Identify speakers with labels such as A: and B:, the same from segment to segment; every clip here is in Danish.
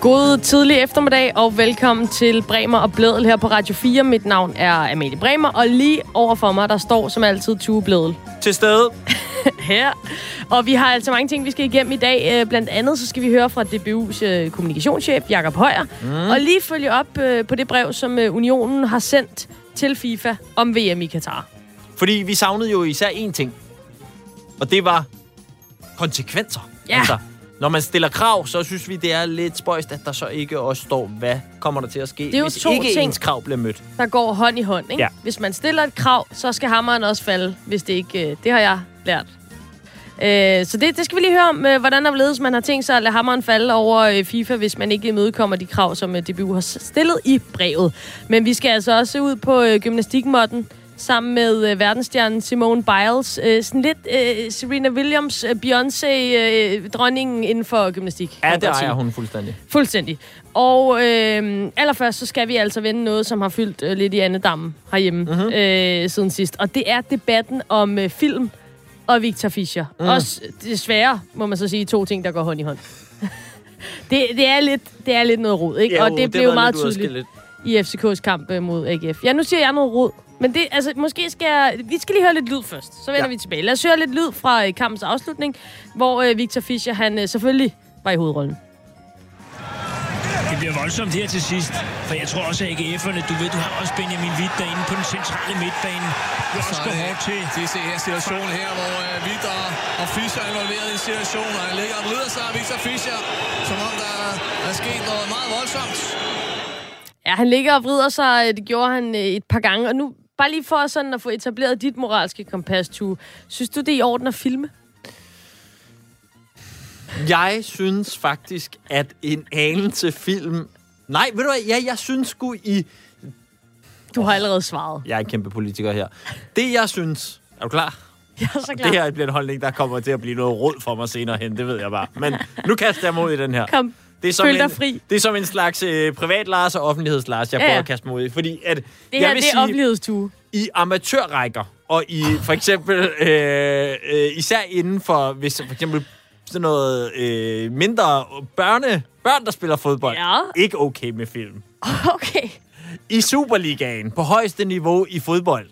A: God tidlig eftermiddag, og velkommen til Bremer og Blædel her på Radio 4. Mit navn er Amalie Bremer, og lige over for mig, der står som altid Tue Blædel.
B: Til stede.
A: her. Og vi har altså mange ting, vi skal igennem i dag. Øh, Blandt andet så skal vi høre fra DBU's øh, kommunikationschef, Jakob Højer, mm. og lige følge op øh, på det brev, som Unionen har sendt til FIFA om VM i Katar.
B: Fordi vi savnede jo især én ting. Og det var konsekvenser.
A: Ja.
B: Altså, når man stiller krav, så synes vi, det er lidt spøjst, at der så ikke også står, hvad kommer der til at ske,
A: Det er jo
B: hvis
A: to
B: ikke
A: ting.
B: ens krav bliver mødt.
A: Der går hånd i hånd, ikke?
B: Ja.
A: Hvis man stiller et krav, så skal hammeren også falde, hvis det ikke... øh, Det har jeg lært. Øh, så det, det skal vi lige høre om, øh, hvordan der ledes man har tænkt sig at lade hammeren falde over øh, FIFA, hvis man ikke imødekommer de krav, som DBU har stillet i brevet. Men vi skal altså også ud på gymnastikmåtten sammen med øh, verdensstjernen Simone Biles. Øh, sådan lidt øh, Serena Williams, øh, Beyoncé, øh, dronningen inden for gymnastik.
B: Ja, det ejer hun fuldstændig.
A: Fuldstændig. Og øh, allerførst, så skal vi altså vende noget, som har fyldt øh, lidt i andedammen herhjemme
B: Mhm.
A: mm-hmm. øh, siden sidst. Og det er debatten om øh, film og Victor Fischer. Mm. Også desværre, må man så sige, to ting, der går hånd i hånd. det, det, er lidt, det er lidt noget rod, ikke?
B: Ja,
A: og
B: jo,
A: det,
B: har
A: blev meget tydeligt i FCK's kamp øh, mod AGF. Ja, nu siger jeg noget rod. Men det, altså, måske skal jeg... Vi skal lige høre lidt lyd først, så vender
B: Ja.
A: vi tilbage. Lad os høre lidt lyd fra øh, kampens afslutning, hvor øh, Victor Fischer, han øh, selvfølgelig var i hovedrollen.
C: Det bliver voldsomt her til sidst, for jeg tror også, at AGF'erne, du ved, du har også Benjamin Witt derinde på den centrale midtbane. Du
D: Så
C: også går
D: det,
C: hårdt til.
D: det er her situation her, hvor uh, Victor og Fischer er involveret i en situation, og han ligger og vrider sig, Victor Fischer, som om der er sket noget meget voldsomt.
A: Ja, han ligger og vrider sig. Det gjorde han øh, et par gange. Og nu, bare lige for sådan at få etableret dit moralske kompas, Tue. Synes du, det er i orden at filme?
B: Jeg synes faktisk, at en anelse film... Nej, ved du hvad? Ja, jeg synes sgu i...
A: Du har allerede svaret.
B: Jeg er en kæmpe politiker her. Det, jeg synes... Er du klar?
A: Jeg er så klar.
B: Det her bliver en holdning, der kommer til at blive noget råd for mig senere hen. Det ved jeg bare. Men nu kaster jeg mig ud i den her.
A: Kom.
B: Det er som
A: Føl dig
B: en,
A: fri.
B: Det er som en slags øh, privat Lars og offentligheds Lars, jeg
A: Ja,
B: prøver at kaste mig ud i. Fordi at,
A: Det
B: jeg
A: her,
B: vil
A: det er offentlighedstue.
B: i amatørrækker, og i for eksempel, øh, øh, især inden for, hvis for eksempel sådan noget øh, mindre børne, børn, der spiller fodbold,
A: Ja.
B: ikke okay med film.
A: Okay.
B: I Superligaen, på højeste niveau i fodbold,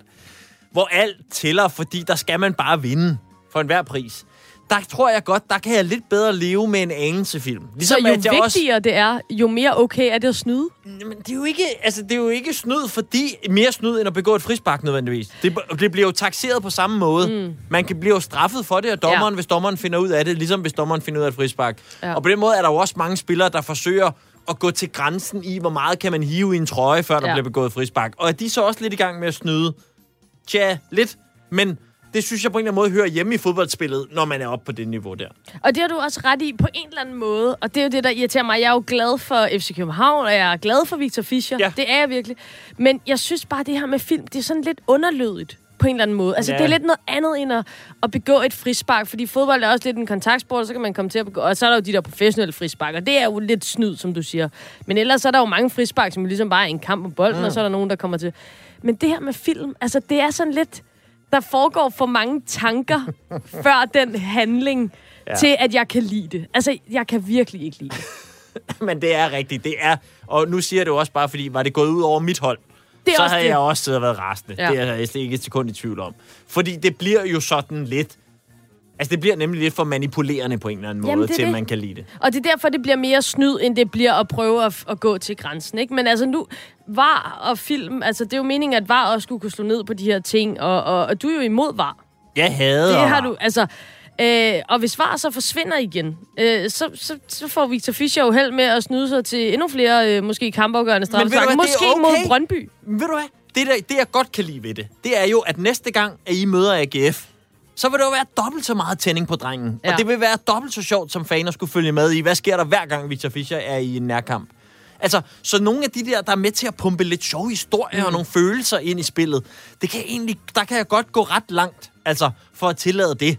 B: hvor alt tæller, fordi der skal man bare vinde for enhver pris. Der tror jeg godt, der kan jeg lidt bedre leve med en anelse film.
A: Så
B: Ligesom
A: jo
B: at jeg også-
A: vigtigere det er, jo mere okay er det at snyde.
B: Men det er jo ikke, altså, det er jo ikke snyd, fordi mere snyd end at begå et frispark nødvendigvis. Det, det bliver jo taxeret på samme måde. Mm. Man kan blive jo straffet for det af dommeren,
A: Ja.
B: hvis dommeren finder ud af det, ligesom hvis dommeren finder ud af et frispark.
A: Ja.
B: Ja. Og på den måde er der jo også mange spillere, der forsøger at gå til grænsen i, hvor meget kan man hive i en trøje, før der
A: Ja.
B: bliver begået frispark. Og er de så også lidt i gang med at snyde? Tja, lidt. Men det synes jeg på en eller anden måde hører hjemme i fodboldspillet, når man er oppe på det niveau der.
A: Og det har du også ret i på en eller anden måde. Og det er jo det, der irriterer mig. Jeg er jo glad for FC København, og jeg er glad for Victor Fischer.
B: Ja.
A: Det er jeg virkelig. Men jeg synes bare, det her med film, det er sådan lidt underlødigt på en eller anden måde. Altså,
B: Ja.
A: det er lidt noget andet end at, at begå et frispark, fordi fodbold er også lidt en kontaktsport, og så kan man komme til at begå... Og så er der jo de der professionelle frispark, og det er jo lidt snyd, som du siger. Men ellers er der jo mange frispark, som ligesom bare er en kamp om bolden, mm. og så er der nogen, der kommer til... Men det her med film, altså, det er sådan lidt... Der foregår for mange tanker før den handling, ja. Til at jeg kan lide det. Altså, jeg kan virkelig ikke lide det.
B: Men det er rigtigt. Det er, og nu siger jeg det også bare, fordi var det gået ud over mit hold,
A: Det
B: så havde
A: det.
B: jeg også siddet og været rasende.
A: Ja.
B: Det er jeg slet ikke et sekund i tvivl om. Fordi det bliver jo sådan lidt... Altså, det bliver nemlig lidt for manipulerende på en eller anden
A: Jamen,
B: måde, til
A: det.
B: man kan lide det.
A: Og det er derfor, det bliver mere snyd, end det bliver at prøve at, at gå til grænsen. Ikke? Men altså nu, var og film, altså det er jo meningen, at var også skulle kunne slå ned på de her ting, og, og, og du er jo imod var.
B: Jeg hader...
A: Det har du, altså... Øh, og hvis var så forsvinder igen, øh, så, så, så får Victor Fischer jo held med at snyde sig til endnu flere, øh, måske kampafgørende straffespark. Måske
B: okay.
A: mod Brøndby.
B: Ved du hvad? Det, der, det, jeg godt kan lide ved det, det er jo, at næste gang, at I møder AGF, så vil der jo være dobbelt så meget tænding på drengen.
A: Ja.
B: Og det vil være dobbelt så sjovt, som faner skulle følge med i. Hvad sker der hver gang Victor Fischer er i en nærkamp? Altså, så nogle af de der, der er med til at pumpe lidt sjove historier mm. og nogle følelser ind i spillet, det kan egentlig, der kan jeg godt gå ret langt, altså, for at tillade det.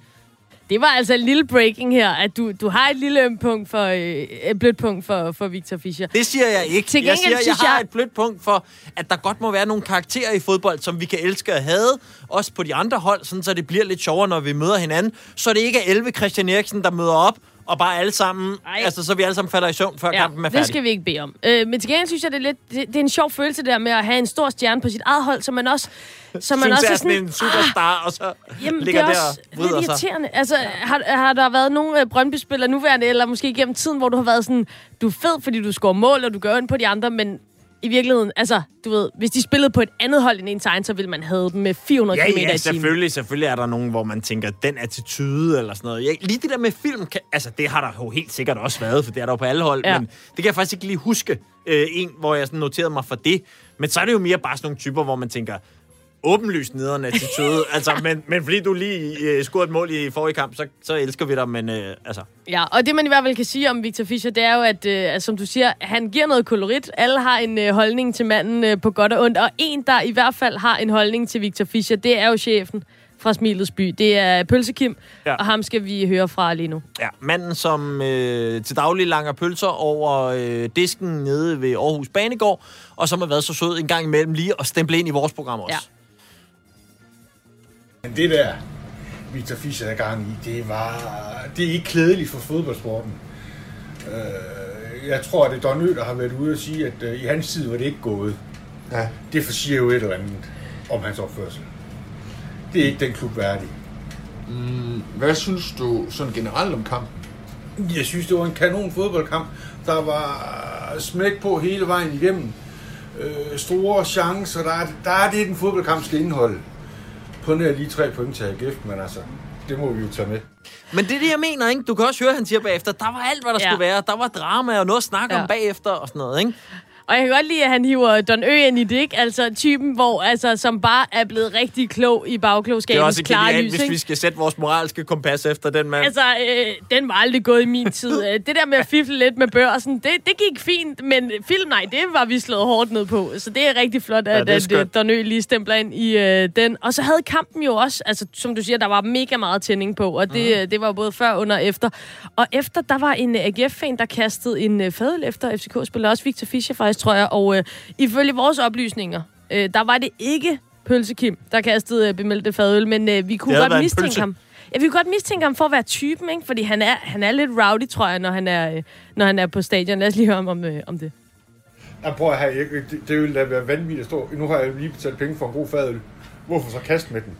A: Det var altså en lille breaking her, at du, du har et lille ømt punkt for, øh, et blødt punkt for, for Victor Fischer.
B: Det siger jeg ikke.
A: Til
B: jeg
A: gengæld
B: siger, jeg
A: synes
B: har
A: jeg-
B: et blødt punkt for, at der godt må være nogle karakterer i fodbold, som vi kan elske at have, også på de andre hold, sådan så det bliver lidt sjovere, når vi møder hinanden. Så det ikke er 11 Christian Eriksen, der møder op og bare alle sammen,
A: Ej.
B: altså så vi alle sammen falder i søvn, før ja, kampen er færdig.
A: det skal vi ikke bede om. Øh, men til gengæld synes jeg, det er, lidt, det, det er en sjov følelse der med at have en stor stjerne på sit eget hold, så man også, så man
B: Synes,
A: også er
B: sådan en superstar, og så
A: Jamen,
B: ligger
A: det er
B: der
A: også
B: og vrider
A: lidt
B: sig.
A: irriterende. Altså, har, har der været nogle uh, Brøndby-spillere nuværende, eller måske gennem tiden, hvor du har været sådan, du er fed, fordi du scorer mål, og du gør ind på de andre, men i virkeligheden, altså, du ved, hvis de spillede på et andet hold end ens egen, så ville man have dem med 400
B: Ja,
A: km i
B: ja,
A: timen.
B: selvfølgelig. Selvfølgelig er der nogen, hvor man tænker, den attitude eller sådan noget. Ja, lige det der med film, kan, altså det har der jo helt sikkert også været, for det er der jo på alle hold.
A: Ja.
B: Men det kan jeg faktisk ikke lige huske, øh, en, hvor jeg sådan noterede mig for det. Men så er det jo mere bare sådan nogle typer, hvor man tænker, åbenlyst nederen attitude. altså, men, men fordi du lige øh, scorede et mål i forrige kamp, så, så elsker vi dig, men øh, altså...
A: Ja, og det man i hvert fald kan sige om Victor Fischer, det er jo, at, øh, som du siger, han giver noget kolorit. Alle har en øh, holdning til manden øh, på godt og ondt, og en, der i hvert fald har en holdning til Victor Fischer, det er jo chefen fra Smilets by. Det er Pølsekim,
B: ja.
A: og ham skal vi høre fra lige nu.
B: Ja, manden, som øh, til daglig langer pølser over øh, disken nede ved Aarhus Banegård, og som har været så sød en gang imellem lige at stemple ind i vores program også.
A: Ja.
E: Men det der, Victor Fischer er gang i, det var det er ikke klædeligt for fodboldsporten. Øh, jeg tror, at det er Don Ø, der har været ude og sige, at øh, i hans tid var det ikke gået.
F: Ja.
E: Det forsiger jo et eller andet om hans opførsel. Det er ikke den klub værdig.
F: Hvad synes du sådan generelt om kampen?
E: Jeg synes, det var en kanon fodboldkamp. Der var smæk på hele vejen igennem. Øh, store chancer. Der er, der er det, den fodboldkamp skal indeholde. På nær lige tre point til AGF, men altså, det må vi jo tage med.
B: Men det er det, jeg mener, ikke? Du kan også høre, han siger bagefter, der var alt, hvad der
A: Ja.
B: skulle være. Der var drama og noget at snakke
A: Ja.
B: om bagefter og sådan noget, ikke?
A: Og jeg kan godt lide, at han hiver Don Ø ind i det, ikke? Altså typen, hvor, altså, som bare er blevet rigtig klog i
B: Det er
A: bagklogskabens
B: også
A: klare
B: genialt,
A: lys,
B: hvis
A: ikke?
B: vi skal sætte vores moralske kompas efter den mand.
A: Altså, øh, den var aldrig gået i min tid. Øh, Det der med at fifle lidt med børsen, det, det gik fint, men film, nej, det var vi slået hårdt ned på. Så det er rigtig flot, at,
B: det er
A: at,
B: skønt.
A: at Donø lige stempler ind i øh, den. Og så havde kampen jo også, altså som du siger, der var mega meget tænding på, og det, mm. det var både før, under og efter. Og efter, der var en øh, AGF-fan, der kastede en øh, fadøl efter FCK-spiller, også Victor Fischer faktisk, tror jeg. Og øh, ifølge vores oplysninger, øh, der var det ikke Pølsekim, der kastede øh, bemeldte fadøl, men øh, vi kunne
B: Det
A: godt mistænke
B: pølse.
A: ham. Ja, vi kunne godt mistænke ham for at være typen, ikke? Fordi han er, han er lidt rowdy, tror jeg, når han er, øh, når han er på stadion. Lad os lige høre om, om, øh, om det.
E: Jeg prøver her, jeg, det, det ville da være vanvittigt at stå. Nu har jeg lige betalt penge for en god fadøl. Hvorfor så kaste med den?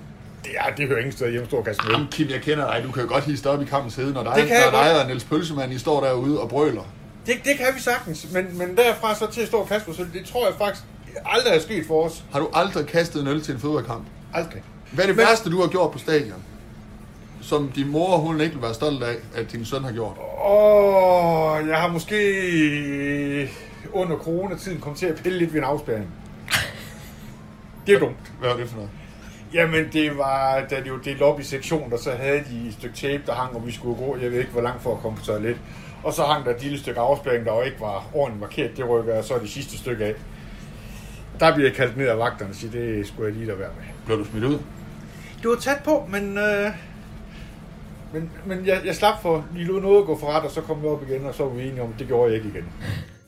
E: Det, er, det hører ingen steder hjemme, stå og kaste med den.
F: Jamen, Kim, jeg kender dig. Du kan jo godt hisse dig op i kampens hede, når dig, når dig og Niels Pølsemand, I står derude og brøler.
E: Det, det kan vi sagtens, men, men derfra så til at stå og kaste sølv, det tror jeg faktisk aldrig er sket for os.
F: Har du aldrig kastet en øl til en fodboldkamp?
E: Aldrig.
F: Hvad er det
E: Men-
F: værste, du har gjort på stadion? Som din mor, hun ikke vil være stolt af, at din søn har gjort?
E: Åh, jeg har måske under coronatiden kommet til at pille lidt ved en afspæring. Det er dumt.
F: Hvad var det for noget?
E: Jamen, det var, da det jo delte op i sektioner, så havde de et stykke tape, der hang, og vi skulle gå, jeg ved ikke, hvor langt for at komme på toilet. Og så hang der et lille stykke afspæring, der jo ikke var ordentligt markeret. Det rykker jeg så det sidste stykke af. Der bliver jeg kaldt ned af vagterne og siger, det skulle jeg lige lade være med.
F: Blev du smidt ud?
E: Det var tæt på, men, øh, men, men jeg, jeg slap for lige noget at gå for ret, og så kom vi op igen, og så var vi enige om, det gjorde jeg ikke igen.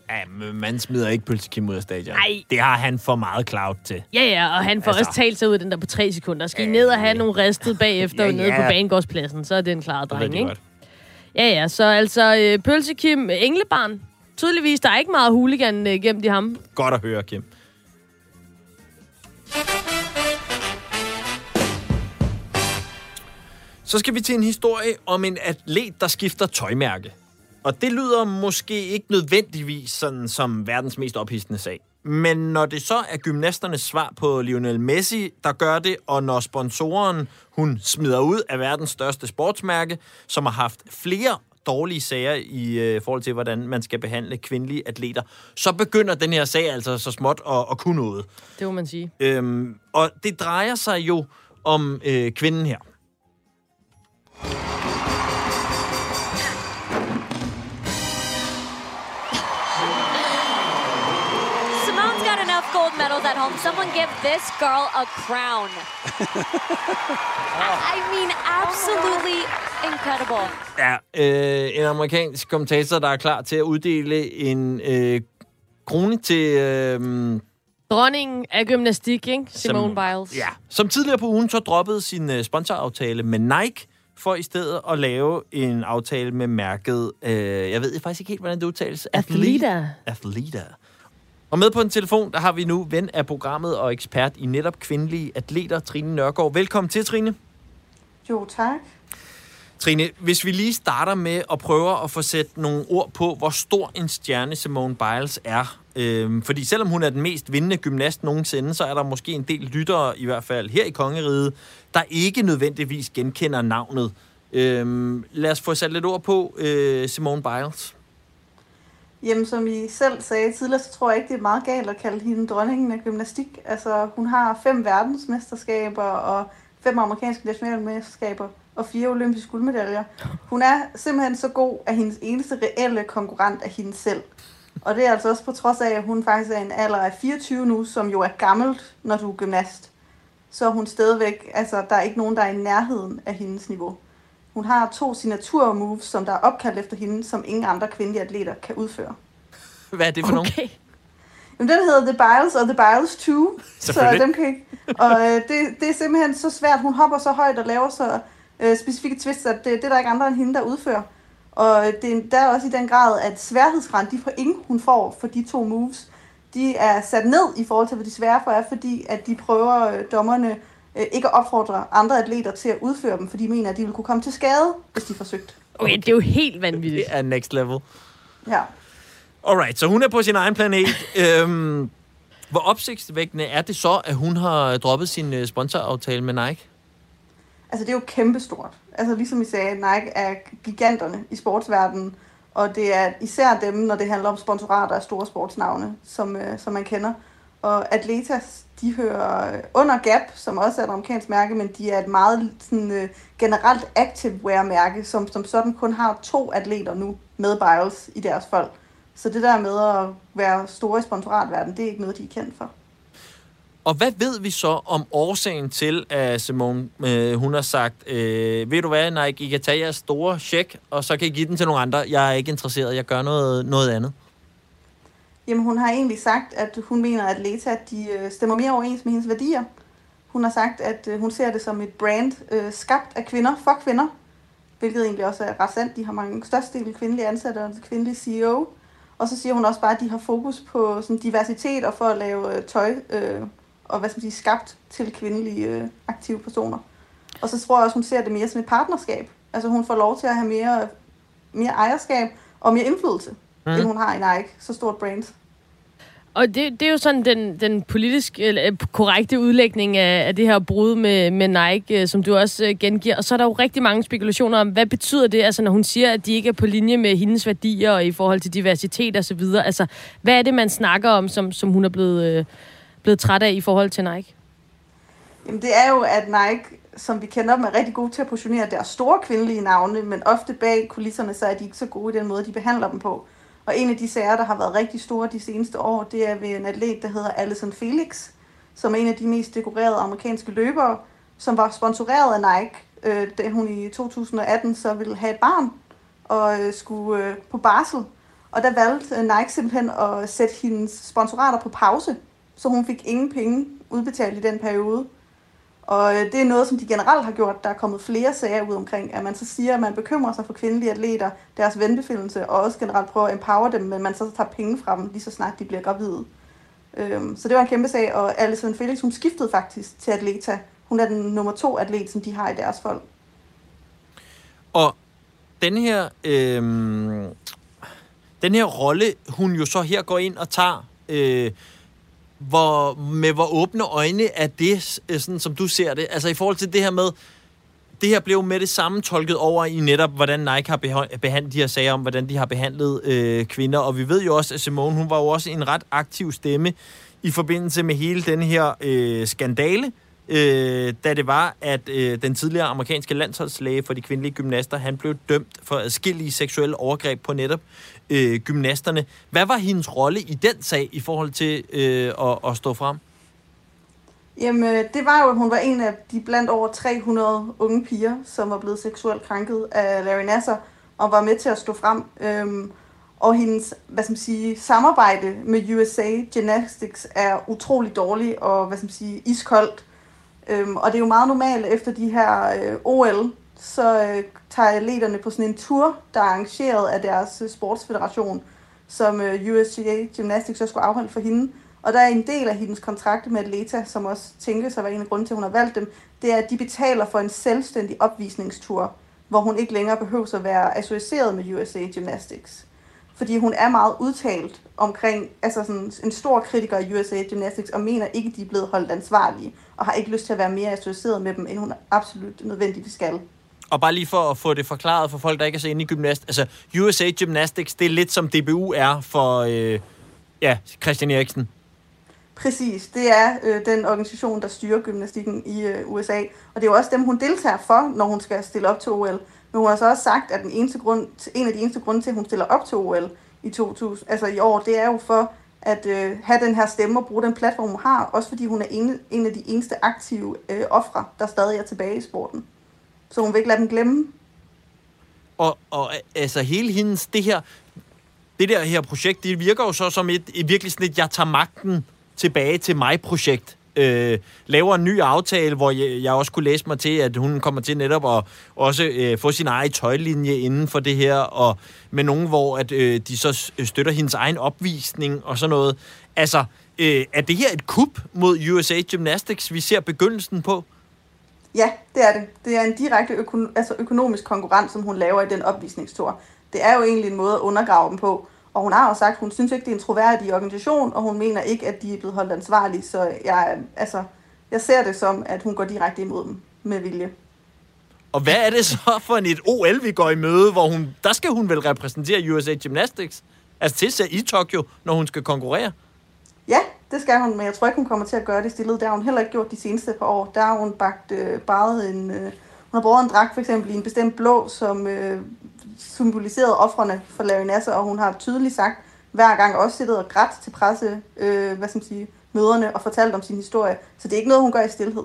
B: Ja, men man smider ikke pølsekim ud af stadion.
A: Ej.
B: Det har han for meget cloud til.
A: Ja, ja, og han får
B: Altså.
A: også talt sig ud af den der på tre sekunder. Skal I ned og have nogle ristet bagefter
B: Ja,
A: ja, nede på banegårdspladsen, så er det en klar dreng, ikke?
B: godt.
A: Ja, ja, så altså øh, Pølsekim, Englebarn. Tydeligvis, der er ikke meget hooligan øh, gemt i ham.
B: Godt at høre, Kim. Så skal vi til en historie om en atlet, der skifter tøjmærke. Og det lyder måske ikke nødvendigvis sådan som verdens mest ophidsende sag. Men når det så er gymnasternes svar på Lionel Messi, der gør det, og når sponsoren hun smider ud af verdens største sportsmærke, som har haft flere dårlige sager i øh, forhold til, hvordan man skal behandle kvindelige atleter, så begynder den her sag altså så småt at, at kunne noget.
A: Det må man sige.
B: Øhm, og det drejer sig jo om øh, kvinden her.
G: Home. Someone give this girl a crown. I mean, absolutely incredible.
B: Ja, øh, en amerikansk kommentator, der er klar til at uddele en øh, krone til... Øh,
A: Dronningen af gymnastik, ikke? Simone
B: som-
A: Biles.
B: Ja. Som tidligere på ugen så droppede sin øh, sponsoraftale med Nike, for i stedet at lave en aftale med mærket, øh, jeg ved faktisk ikke helt, hvordan det udtales.
A: Athleta.
B: Athleta. Og med på en telefon, der har vi nu ven af programmet og ekspert i netop kvindelige atleter, Trine Nørgaard. Velkommen til, Trine.
H: Jo, tak.
B: Trine, hvis vi lige starter med at prøve at få sat nogle ord på, hvor stor en stjerne Simone Biles er. Øhm, fordi selvom hun er den mest vindende gymnast nogensinde, så er der måske en del lyttere, i hvert fald her i Kongeriget, der ikke nødvendigvis genkender navnet. Øhm, lad os få sat lidt ord på øh, Simone Biles.
H: Jamen, som I selv sagde tidligere, så tror jeg ikke, det er meget galt at kalde hende dronningen af gymnastik. Altså, hun har fem verdensmesterskaber og fem amerikanske nationalmesterskaber og fire olympiske guldmedaljer. Hun er simpelthen så god, at hendes eneste reelle konkurrent er hende selv. Og det er altså også på trods af, at hun faktisk er en alder af 24 nu, som jo er gammelt, når du er gymnast. Så er hun stadigvæk, altså der er ikke nogen, der er i nærheden af hendes niveau. Hun har to signaturmoves, som der er opkaldt efter hende, som ingen andre kvindelige atleter kan udføre.
B: Hvad er det for okay. nogen?
H: Jamen, den hedder The Biles og The Biles 2. Så dem kan ikke. Og øh, det, det er simpelthen så svært. Hun hopper så højt og laver så øh, specifikke twists, at det, det er der ikke andre end hende, der udfører. Og det er der også i den grad, at sværhedsgrad, de point, hun får for de to moves, de er sat ned i forhold til, hvad de svære for er, fordi at de prøver øh, dommerne øh, ikke at opfordre andre atleter til at udføre dem, fordi de mener, at de vil kunne komme til skade, hvis de forsøgte.
A: Okay, det er jo helt vanvittigt.
B: Det er next level.
H: Ja.
B: Alright, så hun er på sin egen planet. øhm, hvor opsigtsvækkende er det så, at hun har droppet sin øh, sponsoraftale med Nike?
H: Altså, det er jo kæmpestort. Altså, ligesom I sagde, Nike er giganterne i sportsverdenen, og det er især dem, når det handler om sponsorater af store sportsnavne, som, øh, som man kender. Og Atletas, de hører under Gap, som også er et amerikansk mærke, men de er et meget sådan, øh, generelt activewear-mærke, som, som sådan kun har to atleter nu med Biles i deres folk. Så det der med at være store i sponsoratverdenen, det er ikke noget, de er kendt for.
B: Og hvad ved vi så om årsagen til, at Simone øh, hun har sagt, øh, ved du hvad, Nike, I kan tage jeres store check, og så kan I give den til nogle andre. Jeg er ikke interesseret, jeg gør noget, noget andet.
H: Jamen, hun har egentlig sagt, at hun mener, at Leta de, øh, stemmer mere overens med hendes værdier. Hun har sagt, at øh, hun ser det som et brand øh, skabt af kvinder for kvinder, hvilket egentlig også er ret sandt. De har mange størstedel kvindelige ansatte og kvindelige CEO. Og så siger hun også bare, at de har fokus på sådan, diversitet og for at lave øh, tøj øh, og hvad skal man sige, skabt til kvindelige øh, aktive personer. Og så tror jeg også, hun ser det mere som et partnerskab. Altså hun får lov til at have mere, mere ejerskab og mere indflydelse, mm. end hun har i Nike, så stort brand.
A: Og det, det er jo sådan den, den politisk eller, korrekte udlægning af, af det her brud med, med Nike, øh, som du også uh, gengiver. Og så er der jo rigtig mange spekulationer om, hvad betyder det, altså når hun siger, at de ikke er på linje med hendes værdier og i forhold til diversitet og så videre. Altså, hvad er det, man snakker om, som, som hun er blevet, uh, blevet træt af i forhold til Nike?
H: Jamen, det er jo, at Nike, som vi kender dem, er rigtig gode til at positionere deres store kvindelige navne, men ofte bag kulisserne, så er de ikke så gode i den måde, de behandler dem på. Og en af de sager, der har været rigtig store de seneste år, det er ved en atlet, der hedder Allison Felix, som er en af de mest dekorerede amerikanske løbere, som var sponsoreret af Nike, øh, da hun i 2018 så ville have et barn og øh, skulle øh, på barsel. Og der valgte øh, Nike simpelthen at sætte hendes sponsorater på pause, så hun fik ingen penge udbetalt i den periode. Og øh, det er noget, som de generelt har gjort. Der er kommet flere sager ud omkring, at man så siger, at man bekymrer sig for kvindelige atleter, deres venbefindelse, og også generelt prøver at empower dem, men man så tager penge fra dem, lige så snart de bliver gravide. Øhm, så det var en kæmpe sag, og Alison Felix, hun skiftede faktisk til Atleta. Hun er den nummer to atlet, som de har i deres folk.
B: Og den her, øh, den her rolle, hun jo så her går ind og tager, øh, hvor, med hvor åbne øjne er det, øh, sådan som du ser det? Altså i forhold til det her med, det her blev med det samme tolket over i netop, hvordan Nike har behandlet de her sager om, hvordan de har behandlet øh, kvinder. Og vi ved jo også, at Simone, hun var jo også en ret aktiv stemme i forbindelse med hele den her øh, skandale, øh, da det var, at øh, den tidligere amerikanske landsholdslæge for de kvindelige gymnaster, han blev dømt for adskillige seksuelle overgreb på netop øh, gymnasterne. Hvad var hendes rolle i den sag i forhold til øh, at, at stå frem?
H: Jamen, øh, det var jo, at hun var en af de blandt over 300 unge piger, som var blevet seksuelt krænket af Larry Nasser, og var med til at stå frem. Øhm, og hendes, hvad skal man sige, samarbejde med USA Gymnastics er utrolig dårlig og, hvad skal man sige, iskoldt. Øhm, og det er jo meget normalt efter de her øh, OL, så øh, tager atleterne på sådan en tur, der er arrangeret af deres øh, sportsfederation, som øh, USGA Gymnastics så skulle afholde for hende. Og der er en del af hendes kontrakt med Atleta, som også tænkes at være en af grunden til, at hun har valgt dem, det er, at de betaler for en selvstændig opvisningstur, hvor hun ikke længere behøver at være associeret med USA Gymnastics. Fordi hun er meget udtalt omkring, altså sådan en stor kritiker af USA Gymnastics, og mener ikke, at de er blevet holdt ansvarlige, og har ikke lyst til at være mere associeret med dem, end hun absolut nødvendigvis skal.
B: Og bare lige for at få det forklaret for folk, der ikke er så inde i gymnast. Altså, USA Gymnastics, det er lidt som DBU er for, øh, ja, Christian Eriksen.
H: Præcis, det er øh, den organisation, der styrer gymnastikken i øh, USA, og det er jo også dem, hun deltager for, når hun skal stille op til OL. Men hun har så også sagt, at den eneste grund, en af de eneste grunde til, at hun stiller op til OL i 2000, altså i år, det er jo for at øh, have den her stemme og bruge den platform, hun har, også fordi hun er en, en af de eneste aktive øh, ofre, der stadig er tilbage i sporten. Så hun vil ikke lade dem glemme.
B: Og, og altså hele hendes, det her, det der her projekt, det virker jo så som et, et virkelig sådan et, jeg tager magten tilbage til mig-projekt. Øh, laver en ny aftale, hvor jeg, jeg også kunne læse mig til, at hun kommer til netop at også øh, få sin egen tøjlinje inden for det her, og med nogen, hvor at, øh, de så støtter hendes egen opvisning og sådan noget. Altså, øh, er det her et kup mod USA Gymnastics, vi ser begyndelsen på?
H: Ja, det er det. Det er en direkte øko- altså økonomisk konkurrent, som hun laver i den opvisningstur. Det er jo egentlig en måde at undergrave dem på. Og hun har jo sagt, at hun synes ikke, det er en troværdig organisation, og hun mener ikke, at de er blevet holdt ansvarlige. Så jeg, altså, jeg ser det som, at hun går direkte imod dem med vilje.
B: Og hvad er det så for et OL, vi går i møde, hvor hun, der skal hun vel repræsentere USA Gymnastics? Altså til i Tokyo, når hun skal konkurrere?
H: Ja, det skal hun, men jeg tror ikke, hun kommer til at gøre det stillet. Det har hun heller ikke gjort de seneste par år. Der har hun bagt øh, bare en... Øh, hun har brugt en dragt for eksempel i en bestemt blå, som øh, symboliserede offrene for Larry Nasser, og hun har tydeligt sagt, hver gang også siddet og grædt til presse, øh, hvad skal man sige, møderne og fortalt om sin historie. Så det er ikke noget, hun gør i stillhed.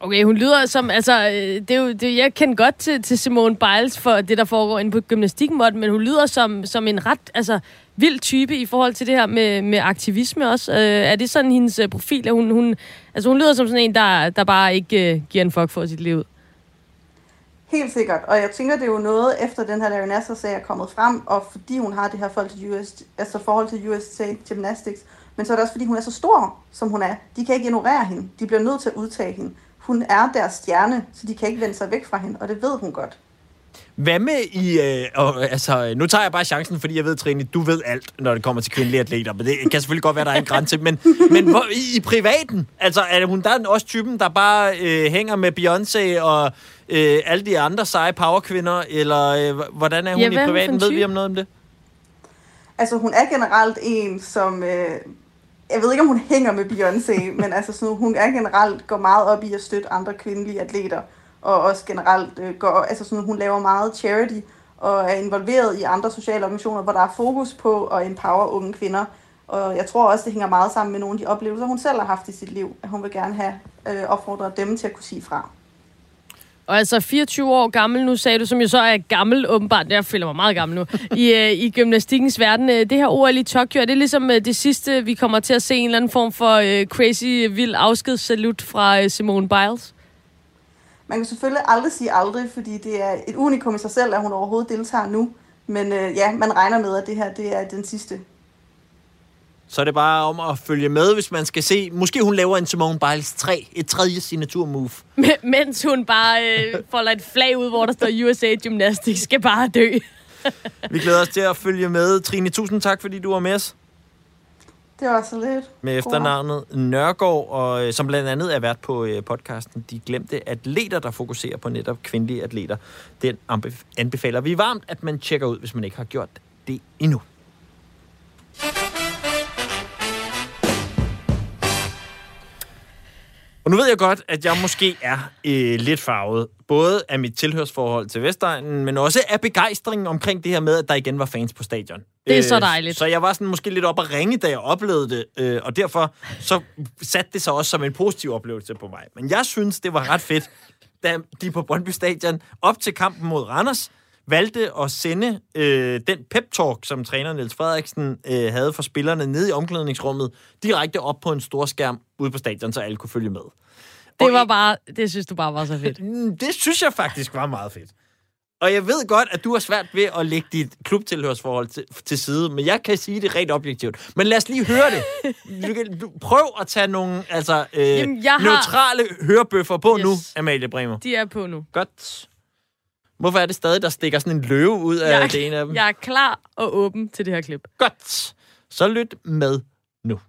A: Okay, hun lyder som, altså, øh, det er jo, det, jeg kender godt til, til Simone Biles for det, der foregår inde på gymnastikmåtten, men hun lyder som, som en ret, altså, vild type i forhold til det her med, med aktivisme også. Øh, er det sådan hendes øh, profil, at hun, hun, altså, hun lyder som sådan en, der, der bare ikke øh, giver en fuck for sit liv?
H: Helt sikkert, og jeg tænker, det er jo noget, efter den her Larry Nasser-sag er kommet frem, og fordi hun har det her forhold til, US, altså forhold til USA Gymnastics, men så er det også, fordi hun er så stor, som hun er. De kan ikke ignorere hende. De bliver nødt til at udtage hende. Hun er deres stjerne, så de kan ikke vende sig væk fra hende, og det ved hun godt.
B: Hvad med i... Øh, og, altså, nu tager jeg bare chancen, fordi jeg ved, Trine, du ved alt, når det kommer til kvindelige atleter. Men det kan selvfølgelig godt være, der er en grænse. Men, men hvor, i, i privaten, altså er hun der er også typen, der bare øh, hænger med Beyoncé og øh, alle de andre seje powerkvinder? Eller øh, hvordan er hun
A: Ja,
B: i privaten? Ved vi om noget om det?
H: Altså, hun er generelt en, som... Øh, jeg ved ikke, om hun hænger med Beyoncé, men altså, sådan, hun er generelt går meget op i at støtte andre kvindelige atleter, og også generelt øh, går, altså sådan, hun laver meget charity, og er involveret i andre sociale organisationer, hvor der er fokus på at empower unge kvinder. Og jeg tror også, det hænger meget sammen med nogle af de oplevelser, hun selv har haft i sit liv, at hun vil gerne have øh, opfordret dem til at kunne sige fra.
A: Og altså 24 år gammel nu, sagde du, som jo så er gammel åbenbart. Jeg føler mig meget gammel nu. I, øh, i gymnastikkens verden. Øh, Det her OL i Tokyo, er det ligesom øh, det sidste, vi kommer til at se en eller anden form for øh, crazy, vild afskedssalut fra øh, Simone Biles?
H: Man kan selvfølgelig aldrig sige aldrig, fordi det er et unikum i sig selv, at hun overhovedet deltager nu. Men øh, ja, man regner med, at det her det er den sidste.
B: Så er det bare om at følge med, hvis man skal se... Måske hun laver en Simone Biles 3, et tredje signaturmove.
A: Mens hun bare øh, folder et flag ud, hvor der står USA Gymnastics skal bare dø.
B: Vi glæder os til at følge med. Trine, tusind tak, fordi du var med os.
H: Det var så lidt.
B: med efternavnet Nørgaard, og, øh, som blandt andet er vært på øh, podcasten De Glemte Atleter, der fokuserer på netop kvindelige atleter. Den anbef- anbefaler vi varmt, at man tjekker ud, hvis man ikke har gjort det endnu. Og nu ved jeg godt, at jeg måske er øh, lidt farvet, både af mit tilhørsforhold til Vestegnen, men også af begejstringen omkring det her med, at der igen var fans på stadion.
A: Det er så dejligt.
B: Så jeg var sådan måske lidt op at ringe, da jeg oplevede det, øh, og derfor så satte det sig også som en positiv oplevelse på mig. Men jeg synes, det var ret fedt, da de på Brøndby Stadion op til kampen mod Randers valgte at sende øh, den pep-talk, som træner Niels Frederiksen øh, havde for spillerne nede i omklædningsrummet, direkte op på en stor skærm ude på stadion, så alle kunne følge med.
A: Det var bare, det synes du bare var så fedt.
B: Mm, Det synes jeg faktisk var meget fedt. Og jeg ved godt, at du har svært ved at lægge dit klubtilhørsforhold til, til side, men jeg kan sige det rent objektivt. Men lad os lige høre det. Du kan, du, prøv at tage nogle altså, øh,
A: Jamen, jeg har-
B: neutrale hørebøffer på
A: Yes.
B: nu, Amalie Bremer.
A: De er på nu.
B: Godt. Hvorfor er det stadig, der stikker sådan en løve ud af
A: Jeg,
B: det ene af dem?
A: jeg er klar og åben til det her klip.
B: Godt. Så lyt med nu.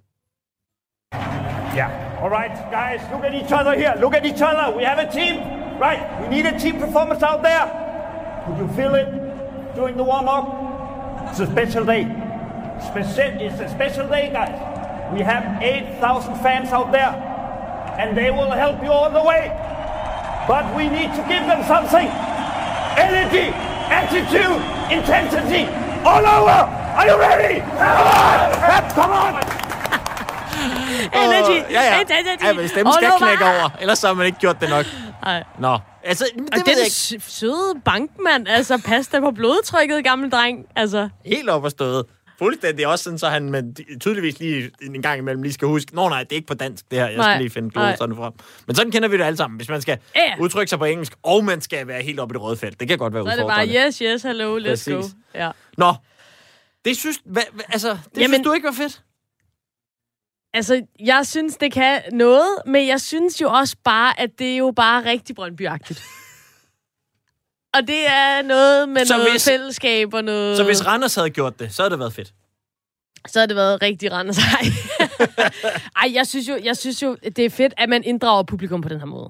I: Yeah. All right, guys, look at each other here. Look at each other. We have a team, right? We need a team performance out there. Could you feel it during the warm up? It's a special day. It's a special day, guys. We have 8,000 fans out there, and they will help you all the way. But we need to give them something energy, attitude, intensity, all over. Are you ready? Come on! Come on!
A: Energy.
B: ja, ja.
A: Intensity.
B: ja men stemmen skal knække over, ellers har man ikke gjort det nok.
A: Nej.
B: Nå, altså, det
A: Og den
B: ikke.
A: søde bankmand, altså pas da på blodtrykket, gamle dreng. Altså,
B: Helt op og stået. Fuldstændig også sådan, så han men tydeligvis lige en gang imellem lige skal huske, nå nej, det er ikke på dansk det her, jeg
A: Nej,
B: skal lige finde gloserne frem. Men sådan kender vi det alle sammen. Hvis man skal
A: ja.
B: udtrykke sig på engelsk, og man skal være helt oppe i det røde felt, det kan godt være
A: så er det bare,
B: udfordrende.
A: yes, yes, hello, let's
B: Præcis.
A: go. Ja.
B: Nå, det synes, hva, hva, altså, det
A: Jamen-
B: synes du ikke var fedt?
A: Altså, jeg synes, det kan noget, men jeg synes jo også bare, at det er jo bare rigtig brøndbyagtigt. Og det er noget med
B: Så
A: noget
B: hvis-
A: fællesskab og noget...
B: Så hvis Randers havde gjort det, så havde det været fedt.
A: så har det været rigtig Randers. Ej, Ej jeg, synes jo, jeg synes jo, det er fedt, at man inddrager publikum på den her måde.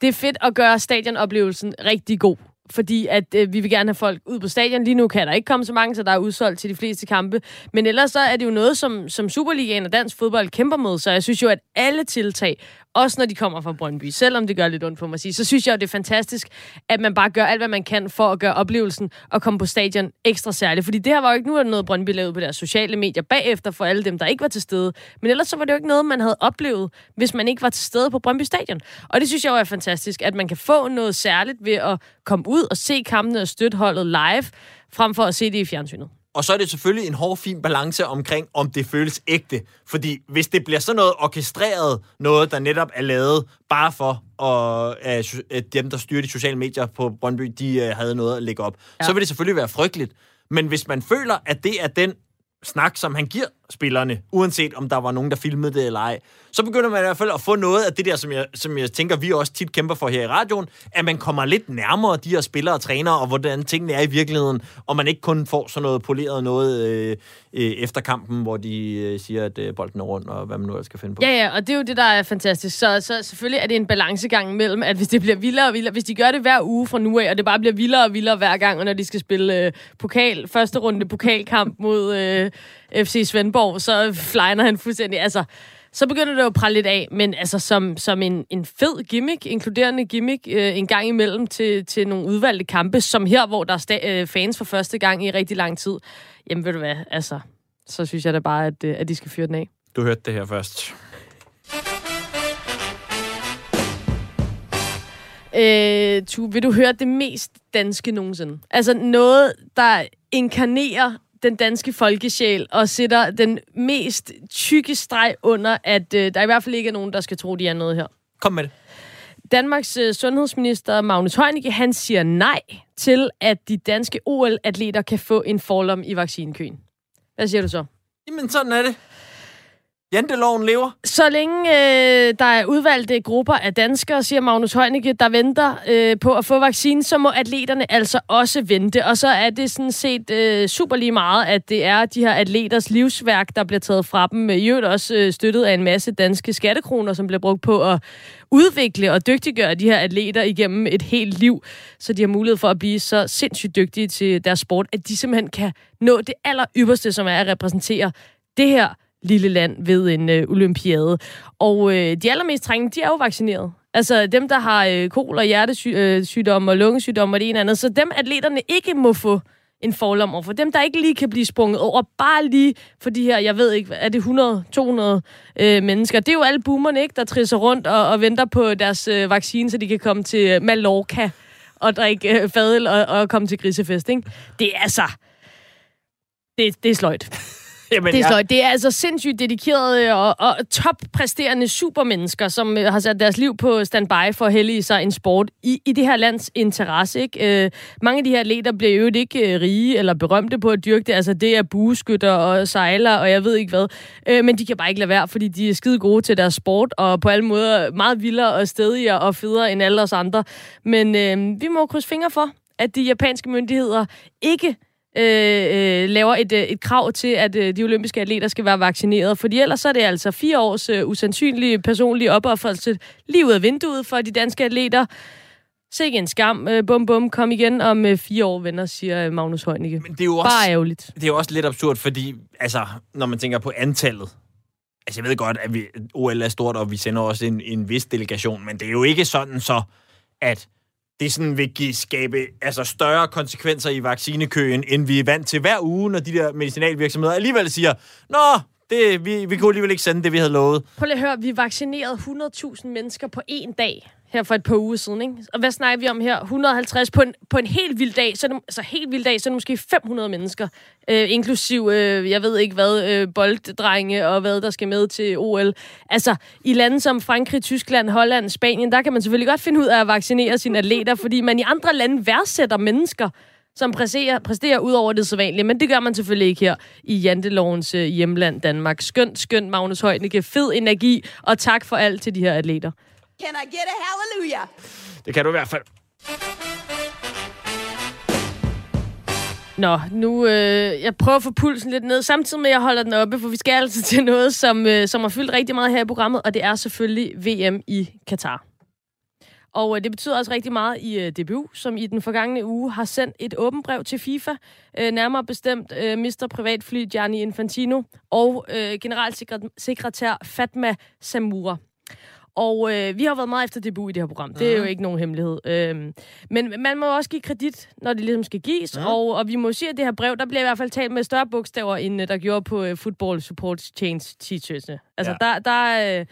A: Det er fedt at gøre stadionoplevelsen rigtig god. Fordi at øh, vi vil gerne have folk ud på stadion. Lige nu kan der ikke komme så mange, så der er udsolgt til de fleste kampe. Men ellers så er det jo noget, som, som Superligaen og dansk fodbold kæmper med. Så jeg synes jo, at alle tiltag, også når de kommer fra Brøndby, selvom det gør lidt ondt for mig at sige, så synes jeg jo, det er fantastisk, at man bare gør alt, hvad man kan for at gøre oplevelsen og komme på stadion ekstra særligt. Fordi det her var jo ikke nu, at noget Brøndby lavede på deres sociale medier bagefter for alle dem, der ikke var til stede. Men ellers så var det jo ikke noget, man havde oplevet, hvis man ikke var til stede på Brøndby Stadion. Og det synes jeg jo er fantastisk, at man kan få noget særligt ved at komme ud og se kampene og støtte holdet live, frem for at se det i fjernsynet.
B: Og så er det selvfølgelig en hård, fin balance omkring, om det føles ægte. Fordi hvis det bliver sådan noget orkestreret, noget, der netop er lavet bare for, at, at, at dem, der styrer de sociale medier på Brøndby, de uh, havde noget at lægge op, ja. så vil det selvfølgelig være frygteligt. Men hvis man føler, at det er den snak, som han giver spillerne, uanset om der var nogen, der filmede det eller ej, så begynder man i hvert fald at få noget af det der, som jeg, som jeg tænker, vi også tit kæmper for her i radioen, at man kommer lidt nærmere de her spillere og trænere, og hvordan tingene er i virkeligheden, og man ikke kun får sådan noget poleret noget øh, øh, efter kampen, hvor de øh, siger, at øh, bolden er rundt, og hvad man nu ellers skal finde på.
A: Ja, ja, og det er jo det, der er fantastisk. Så, så selvfølgelig er det en balancegang mellem, at hvis det bliver vildere og vildere, hvis de gør det hver uge fra nu af, og det bare bliver vildere og vildere hver gang, og når de skal spille øh, pokal, første runde pokalkamp mod øh, FC Svendborg, så flyner han fuldstændig. Altså, så begynder det jo at prale lidt af, men altså som, som en, en fed gimmick, inkluderende gimmick, øh, en gang imellem til, til nogle udvalgte kampe, som her, hvor der er sta- øh, fans for første gang i rigtig lang tid. Jamen ved du hvad, altså, så synes jeg da bare, at, øh, at de skal fyre den af.
B: Du hørte det her først.
A: Øh, tu, vil du høre det mest danske nogensinde? Altså noget, der inkarnerer den danske folkesjæl og sætter den mest tykke streg under, at øh, der i hvert fald ikke er nogen, der skal tro, de er noget her.
B: Kom med det.
A: Danmarks øh, sundhedsminister Magnus Heunicke, han siger nej til, at de danske OL-atleter kan få en forlom i vaccinekøen. Hvad siger du så?
B: Jamen, sådan er det. Janteloven lever.
A: Så længe øh, der er udvalgte grupper af danskere, siger Magnus Heunicke, der venter øh, på at få vaccinen, så må atleterne altså også vente. Og så er det sådan set øh, super lige meget, at det er de her atleters livsværk, der bliver taget fra dem. I øvrigt også øh, støttet af en masse danske skattekroner, som bliver brugt på at udvikle og dygtiggøre de her atleter igennem et helt liv, så de har mulighed for at blive så sindssygt dygtige til deres sport, at de simpelthen kan nå det aller ypperste, som er at repræsentere det her lille land ved en øh, olympiade. Og øh, de allermest trængende, de er jo vaccineret. Altså dem, der har øh, kol- og hjertesygdomme øh, og lungesygdomme og det ene og andet. Så dem atleterne ikke må få en forlom over for dem, der ikke lige kan blive sprunget over, bare lige for de her, jeg ved ikke, er det 100-200 øh, mennesker. Det er jo alle boomerne, ikke, der trisser rundt og, og venter på deres øh, vaccine, så de kan komme til øh, Mallorca og drikke øh, fadel og, og komme til grisefest, ikke? Det er altså... Det, det er sløjt.
B: Jamen,
A: Det er, sløjt. det er altså sindssygt dedikerede og, og toppræsterende supermennesker, som øh, har sat deres liv på standby for at hellige sig en sport i, i det her lands interesse. Ikke? Øh, mange af de her atleter bliver jo ikke øh, rige eller berømte på at dyrke det. Altså, det er bueskytter og sejlere, og jeg ved ikke hvad. Øh, men de kan bare ikke lade være, fordi de er skide gode til deres sport, og på alle måder meget vildere og stedigere og federe end alle os andre. Men øh, vi må krydse fingre for, at de japanske myndigheder ikke øh, øh, laver et, øh, et krav til, at øh, de olympiske atleter skal være vaccineret. Fordi ellers så er det altså fire års øh, usandsynlige personlige opoffrelse lige ud af vinduet for de danske atleter. Sikke en skam. Øh, bum, bum, kom igen om øh, fire år, venner, siger øh, Magnus Heunicke.
B: Men det er jo også,
A: Bare ærgerligt.
B: det er jo også lidt absurd, fordi altså, når man tænker på antallet, altså jeg ved godt, at vi, OL er stort, og vi sender også en, en vis delegation, men det er jo ikke sådan så, at det sådan vil give, skabe altså større konsekvenser i vaccinekøen, end vi er vant til hver uge, når de der medicinalvirksomheder alligevel siger, Nå, det, vi, vi kunne alligevel ikke sende det, vi havde lovet.
A: Prøv lige at høre, vi vaccinerede 100.000 mennesker på én dag her for et par uger siden, ikke? Og hvad snakker vi om her? 150 på en, på en helt vild dag, så er det, altså helt vild dag, så er det måske 500 mennesker, øh, inklusiv, øh, jeg ved ikke hvad, øh, bolddrenge og hvad der skal med til OL. Altså, i lande som Frankrig, Tyskland, Holland, Spanien, der kan man selvfølgelig godt finde ud af at vaccinere sine atleter, fordi man i andre lande værdsætter mennesker, som præsterer, præsterer ud over det sædvanlige. Men det gør man selvfølgelig ikke her i Jantelovens øh, hjemland Danmark. Skønt, skønt, Magnus Højnække. Fed energi, og tak for alt til de her atleter.
J: Can I get a hallelujah?
B: Det kan du i hvert fald.
A: Nå, nu øh, jeg prøver at få pulsen lidt ned, samtidig med at jeg holder den oppe, for vi skal altså til noget, som, øh, som har fyldt rigtig meget her i programmet, og det er selvfølgelig VM i Katar. Og øh, det betyder også rigtig meget i øh, DBU, som i den forgangne uge har sendt et åbent brev til FIFA, øh, nærmere bestemt øh, Mr. Privatfly Gianni Infantino og øh, generalsekretær Fatma Samura. Og øh, vi har været meget efter DBU i det her program. Det er jo ikke nogen hemmelighed. Øhm, men man må også give kredit, når det ligesom skal gives.
B: Ja.
A: Og, og vi må sige, at det her brev, der bliver i hvert fald talt med større bogstaver, end øh, der gjorde på øh, Football Support Change t-shirtsene. Altså,
B: Ja.
A: der, der, øh,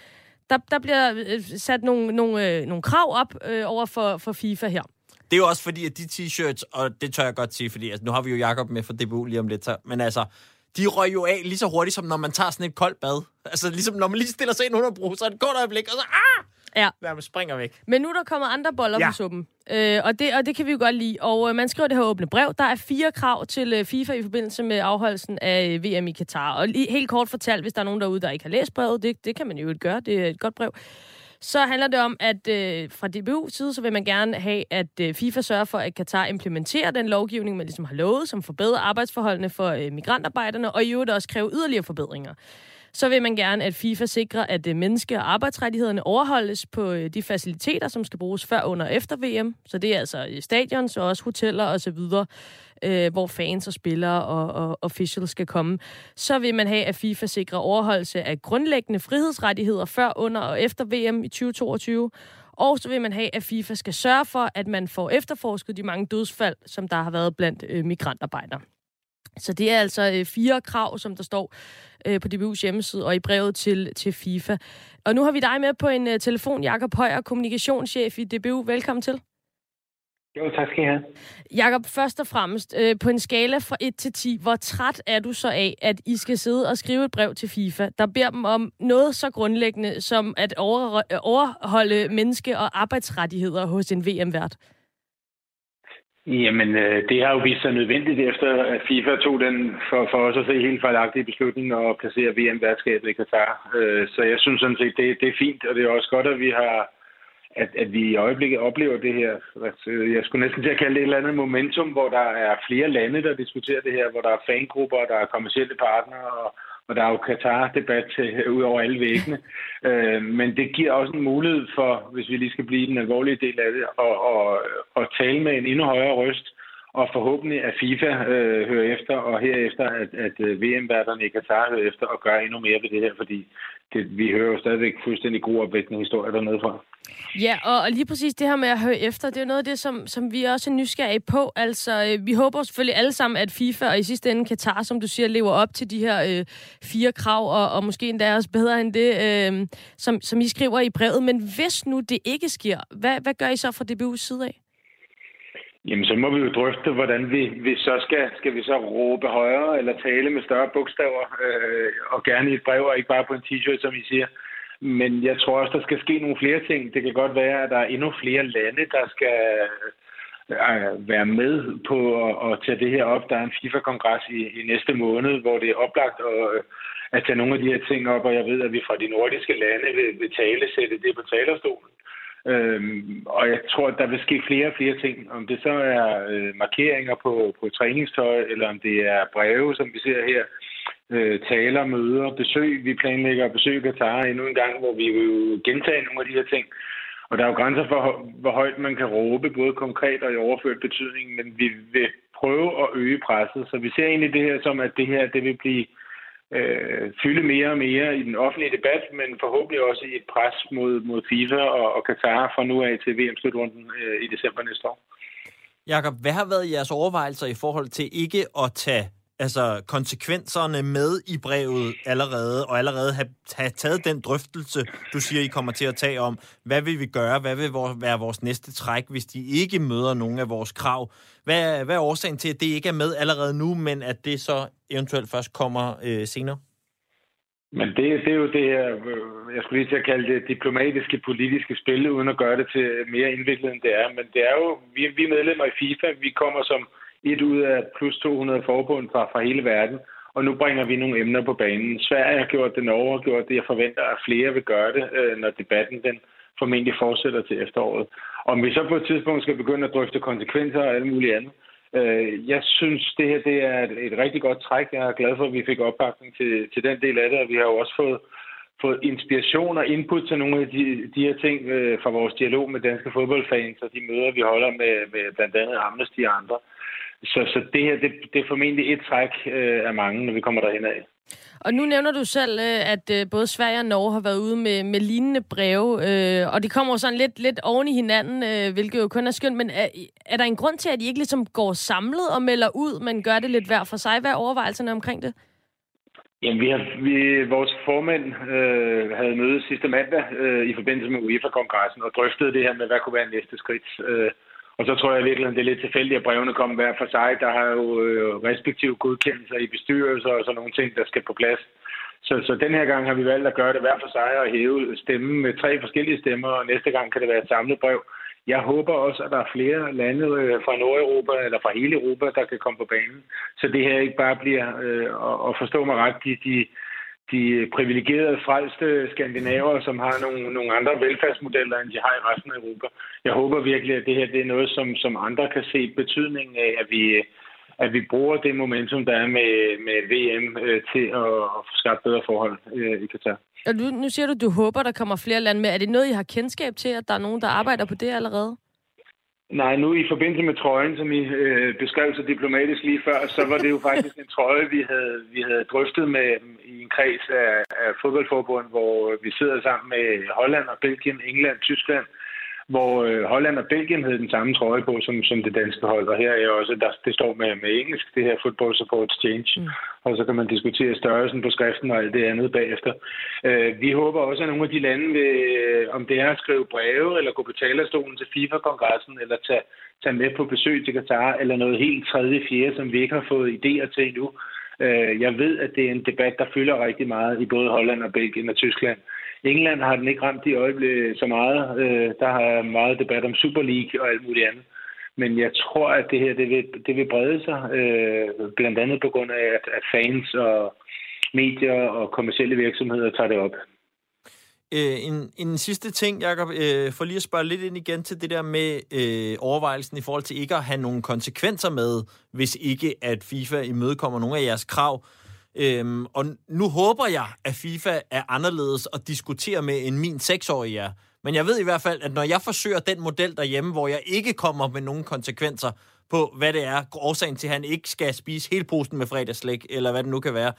A: der, der bliver øh, sat nogle, nogle, øh, nogle krav op øh, over for, for FIFA her.
B: Det er jo også fordi, at de t-shirts, og det tør jeg godt sige, fordi altså, nu har vi jo Jakob med fra DBU lige om lidt, så, men altså, de røg jo af lige så hurtigt, som når man tager sådan et koldt bad. Altså ligesom når man lige stiller sig ind under bruseren, et kort øjeblik, og så ah!
A: Ja.
B: Ja, man springer væk.
A: Men nu er der kommet andre boller ja. På suppen, øh, og, det, og det kan vi jo godt lide. Og øh, man skriver det her åbne brev. Der er fire krav til øh, FIFA i forbindelse med afholdelsen af øh, VM i Katar. Og lige, helt kort fortalt, hvis der er nogen derude, der ikke har læst brevet, det, det kan man jo ikke gøre, det er et godt brev. Så handler det om, at øh, fra DBU's side, så vil man gerne have, at øh, FIFA sørger for, at Katar implementerer den lovgivning, man ligesom har lovet, som forbedrer arbejdsforholdene for øh, migrantarbejderne, og i øvrigt også kræver yderligere forbedringer så vil man gerne, at FIFA sikrer, at øh, menneske- og arbejdsrettighederne overholdes på øh, de faciliteter, som skal bruges før, under og efter VM. Så det er altså øh, stadion, så også hoteller osv., øh, hvor fans og spillere og, og officials skal komme. Så vil man have, at FIFA sikrer overholdelse af grundlæggende frihedsrettigheder før, under og efter VM i 2022. Og så vil man have, at FIFA skal sørge for, at man får efterforsket de mange dødsfald, som der har været blandt øh, migrantarbejdere. Så det er altså øh, fire krav, som der står øh, på DBU's hjemmeside og i brevet til, til FIFA. Og nu har vi dig med på en øh, telefon, Jakob Højer, kommunikationschef i DBU. Velkommen til.
K: Jo, tak skal I have.
A: Jakob, først og fremmest, øh, på en skala fra 1 til 10, hvor træt er du så af, at I skal sidde og skrive et brev til FIFA, der beder dem om noget så grundlæggende som at over, overholde menneske- og arbejdsrettigheder hos en VM-vært?
K: Jamen, øh, det har jo vist sig nødvendigt efter, at FIFA tog den for, for os at se helt fejlagtige beslutning og placere VM-værtskabet i Katar. Øh, så jeg synes sådan set, det, det er fint, og det er også godt, at vi har at, at vi i øjeblikket oplever det her. Altså, jeg skulle næsten til at kalde det et eller andet momentum, hvor der er flere lande, der diskuterer det her, hvor der er fangrupper, der er kommersielle partnere, og, og der er jo Katar-debat til- ud over alle væggene. Øh, men det giver også en mulighed for, hvis vi lige skal blive den alvorlige del af det, at, at, at tale med en endnu højere røst, og forhåbentlig at FIFA øh, hører efter, og herefter at, at øh, VM-værterne i Katar hører efter og gør endnu mere ved det her, fordi det, vi hører jo stadigvæk fuldstændig gruopvækkende historier dernede fra.
A: Ja, og, lige præcis det her med at høre efter, det er jo noget af det, som, som vi også er nysgerrige på. Altså, øh, vi håber selvfølgelig alle sammen, at FIFA og i sidste ende Katar, som du siger, lever op til de her øh, fire krav, og, og måske endda også bedre end det, øh, som, som I skriver i brevet. Men hvis nu det ikke sker, hvad, hvad gør I så fra DBU's side af?
K: Jamen, så må vi jo drøfte, hvordan vi, vi så skal, skal vi så råbe højere eller tale med større bogstaver, øh, og gerne i et brev og ikke bare på en t-shirt, som I siger. Men jeg tror også, der skal ske nogle flere ting. Det kan godt være, at der er endnu flere lande, der skal øh, være med på at, at tage det her op. Der er en FIFA-kongres i, i næste måned, hvor det er oplagt at, at tage nogle af de her ting op, og jeg ved, at vi fra de nordiske lande vil, vil tale sætte det på talerstolen. Øhm, og jeg tror, at der vil ske flere og flere ting. Om det så er øh, markeringer på, på træningstøj, eller om det er breve, som vi ser her, øh, taler, møder, besøg. Vi planlægger at besøge Katar endnu en gang, hvor vi vil gentage nogle af de her ting. Og der er jo grænser for, hvor højt man kan råbe, både konkret og i overført betydning, men vi vil prøve at øge presset. Så vi ser egentlig det her som, at det her det vil blive øh, fylde mere og mere i den offentlige debat, men forhåbentlig også i et pres mod, mod FIFA og, og Katar fra nu af til VM-slutrunden øh, i december næste år.
B: Jakob, hvad har været jeres overvejelser i forhold til ikke at tage altså konsekvenserne med i brevet allerede, og allerede have, have taget den drøftelse, du siger, I kommer til at tage om, hvad vil vi gøre, hvad vil være vores næste træk, hvis de ikke møder nogen af vores krav. Hvad, hvad er årsagen til, at det ikke er med allerede nu, men at det så eventuelt først kommer øh, senere?
K: Men det, det er jo det her, øh, jeg skulle lige til at kalde det diplomatiske, politiske spil, uden at gøre det til mere indviklet, end det er. Men det er jo, vi, vi er medlemmer i FIFA, vi kommer som et ud af plus 200 forbund fra, fra hele verden, og nu bringer vi nogle emner på banen. Sverige har gjort det, Norge har gjort det. Jeg forventer, at flere vil gøre det, øh, når debatten den formentlig fortsætter til efteråret. Om vi så på et tidspunkt skal begynde at drøfte konsekvenser og alt muligt andet, øh, jeg synes, det her det er et, et rigtig godt træk. Jeg er glad for, at vi fik opbakning til, til den del af det, og vi har jo også fået, fået inspiration og input til nogle af de, de her ting øh, fra vores dialog med danske fodboldfans og de møder, vi holder med, med blandt andet Amnesty og andre. Så, så det her, det, det er formentlig et træk øh, af mange, når vi kommer derhen af.
A: Og nu nævner du selv, øh, at øh, både Sverige og Norge har været ude med, med lignende breve, øh, og de kommer sådan lidt, lidt oven i hinanden, øh, hvilket jo kun er skønt. Men er, er der en grund til, at de ikke ligesom går samlet og melder ud, men gør det lidt hver for sig? Hvad er overvejelserne omkring det?
K: Jamen, vi har, vi, vores formænd øh, havde møde sidste mandag øh, i forbindelse med UEFA-kongressen og drøftede det her med, hvad kunne være næste skridt. Øh, og så tror jeg virkelig, at det er lidt tilfældigt, at brevene kommer hver for sig. Der har jo øh, respektive godkendelser i bestyrelser og sådan nogle ting, der skal på plads. Så, så den her gang har vi valgt at gøre det hver for sig og hæve stemmen med tre forskellige stemmer, og næste gang kan det være et samlet brev. Jeg håber også, at der er flere lande øh, fra Nordeuropa eller fra hele Europa, der kan komme på banen. Så det her ikke bare bliver, øh, og forstå mig ret, de, de, de privilegerede, frelste skandinaver, som har nogle, nogle andre velfærdsmodeller, end de har i resten af Europa. Jeg håber virkelig, at det her det er noget, som, som andre kan se betydningen af, at vi, at vi bruger det momentum, der er med, med VM øh, til at, at få skabt bedre forhold øh, i Katar.
A: Og nu siger du, at du håber, der kommer flere lande med. Er det noget, I har kendskab til, at der er nogen, der arbejder på det allerede?
K: Nej, nu i forbindelse med trøjen, som I øh, beskrev så diplomatisk lige før, så var det jo faktisk en trøje, vi havde, vi havde drøftet med i en kreds af, af fodboldforbund, hvor vi sidder sammen med Holland og Belgien, England, Tyskland, hvor øh, Holland og Belgien havde den samme trøje på som, som det danske hold. Og her er også, der, det står med, med engelsk, det her Football Support Exchange. Mm. Og så kan man diskutere størrelsen på skriften og alt det andet bagefter. Øh, vi håber også, at nogle af de lande, vil, øh, om det er at skrive breve, eller gå på talerstolen til FIFA-kongressen, eller tage, tage med på besøg til Katar, eller noget helt tredje, fjerde, som vi ikke har fået idéer til endnu. Øh, jeg ved, at det er en debat, der fylder rigtig meget i både Holland og Belgien og Tyskland. England har den ikke ramt i øjeblikket så meget. Øh, der har meget debat om Super League og alt muligt andet. Men jeg tror, at det her det vil, det vil brede sig, øh, blandt andet på grund af, at, at fans og medier og kommersielle virksomheder tager det op.
B: Øh, en, en sidste ting, Jacob, øh, for lige at spørge lidt ind igen til det der med øh, overvejelsen i forhold til ikke at have nogle konsekvenser med, hvis ikke at FIFA imødekommer nogle af jeres krav. Øhm, og nu håber jeg, at FIFA er anderledes at diskutere med end min seksårige er. Men jeg ved i hvert fald, at når jeg forsøger den model derhjemme, hvor jeg ikke kommer med nogen konsekvenser på, hvad det er, årsagen til, at han ikke skal spise hele posen med fredagslæg, eller hvad det nu kan være,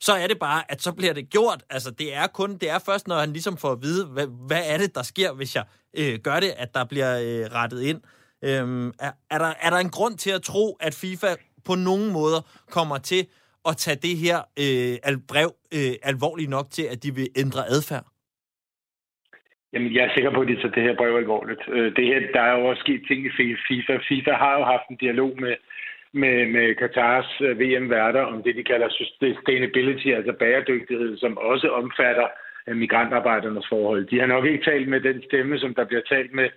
B: så er det bare, at så bliver det gjort. Altså, det er kun, det er først, når han ligesom får at vide, hvad, hvad er det, der sker, hvis jeg øh, gør det, at der bliver øh, rettet ind. Øhm, er, er, der, er der en grund til at tro, at FIFA på nogen måder kommer til at tage det her øh, brev øh, alvorligt nok til, at de vil ændre adfærd?
K: Jamen, jeg er sikker på, at de tager det her brev alvorligt. Øh, det her, der er jo også sket ting i FIFA. FIFA har jo haft en dialog med, med, med Katars øh, VM-værter om det, de kalder sustainability, altså bæredygtighed, som også omfatter øh, migrantarbejdernes forhold. De har nok ikke talt med den stemme, som der bliver talt med,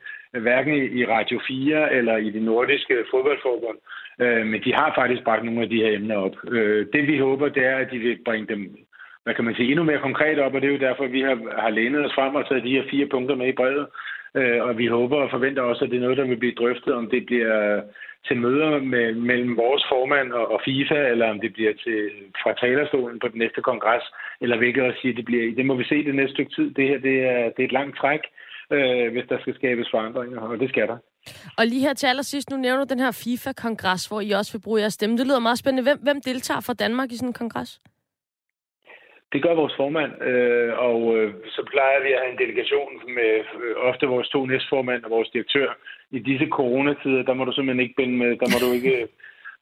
K: hverken i Radio 4 eller i det nordiske fodboldforbund. Øh, men de har faktisk bragt nogle af de her emner op. Øh, det vi håber, det er, at de vil bringe dem hvad kan man sige, endnu mere konkret op, og det er jo derfor, vi har, har lænet os frem og taget de her fire punkter med i brevet. Øh, og vi håber og forventer også, at det er noget, der vil blive drøftet, om det bliver til møder med, mellem vores formand og, og FIFA, eller om det bliver til, fra talerstolen på den næste kongres, eller hvilket også siger, det bliver i. Det må vi se det næste stykke tid. Det her det er, det er et langt træk, øh, hvis der skal skabes forandringer, og det skal der.
A: Og lige her til allersidst, nu nævner du den her FIFA-kongres, hvor I også vil bruge jeres stemme. Det lyder meget spændende. Hvem, hvem deltager fra Danmark i sådan en kongres?
K: Det gør vores formand, øh, og øh, så plejer vi at have en delegation med øh, ofte vores to næstformand og vores direktør. I disse coronatider, der må du simpelthen ikke binde, med, der må du ikke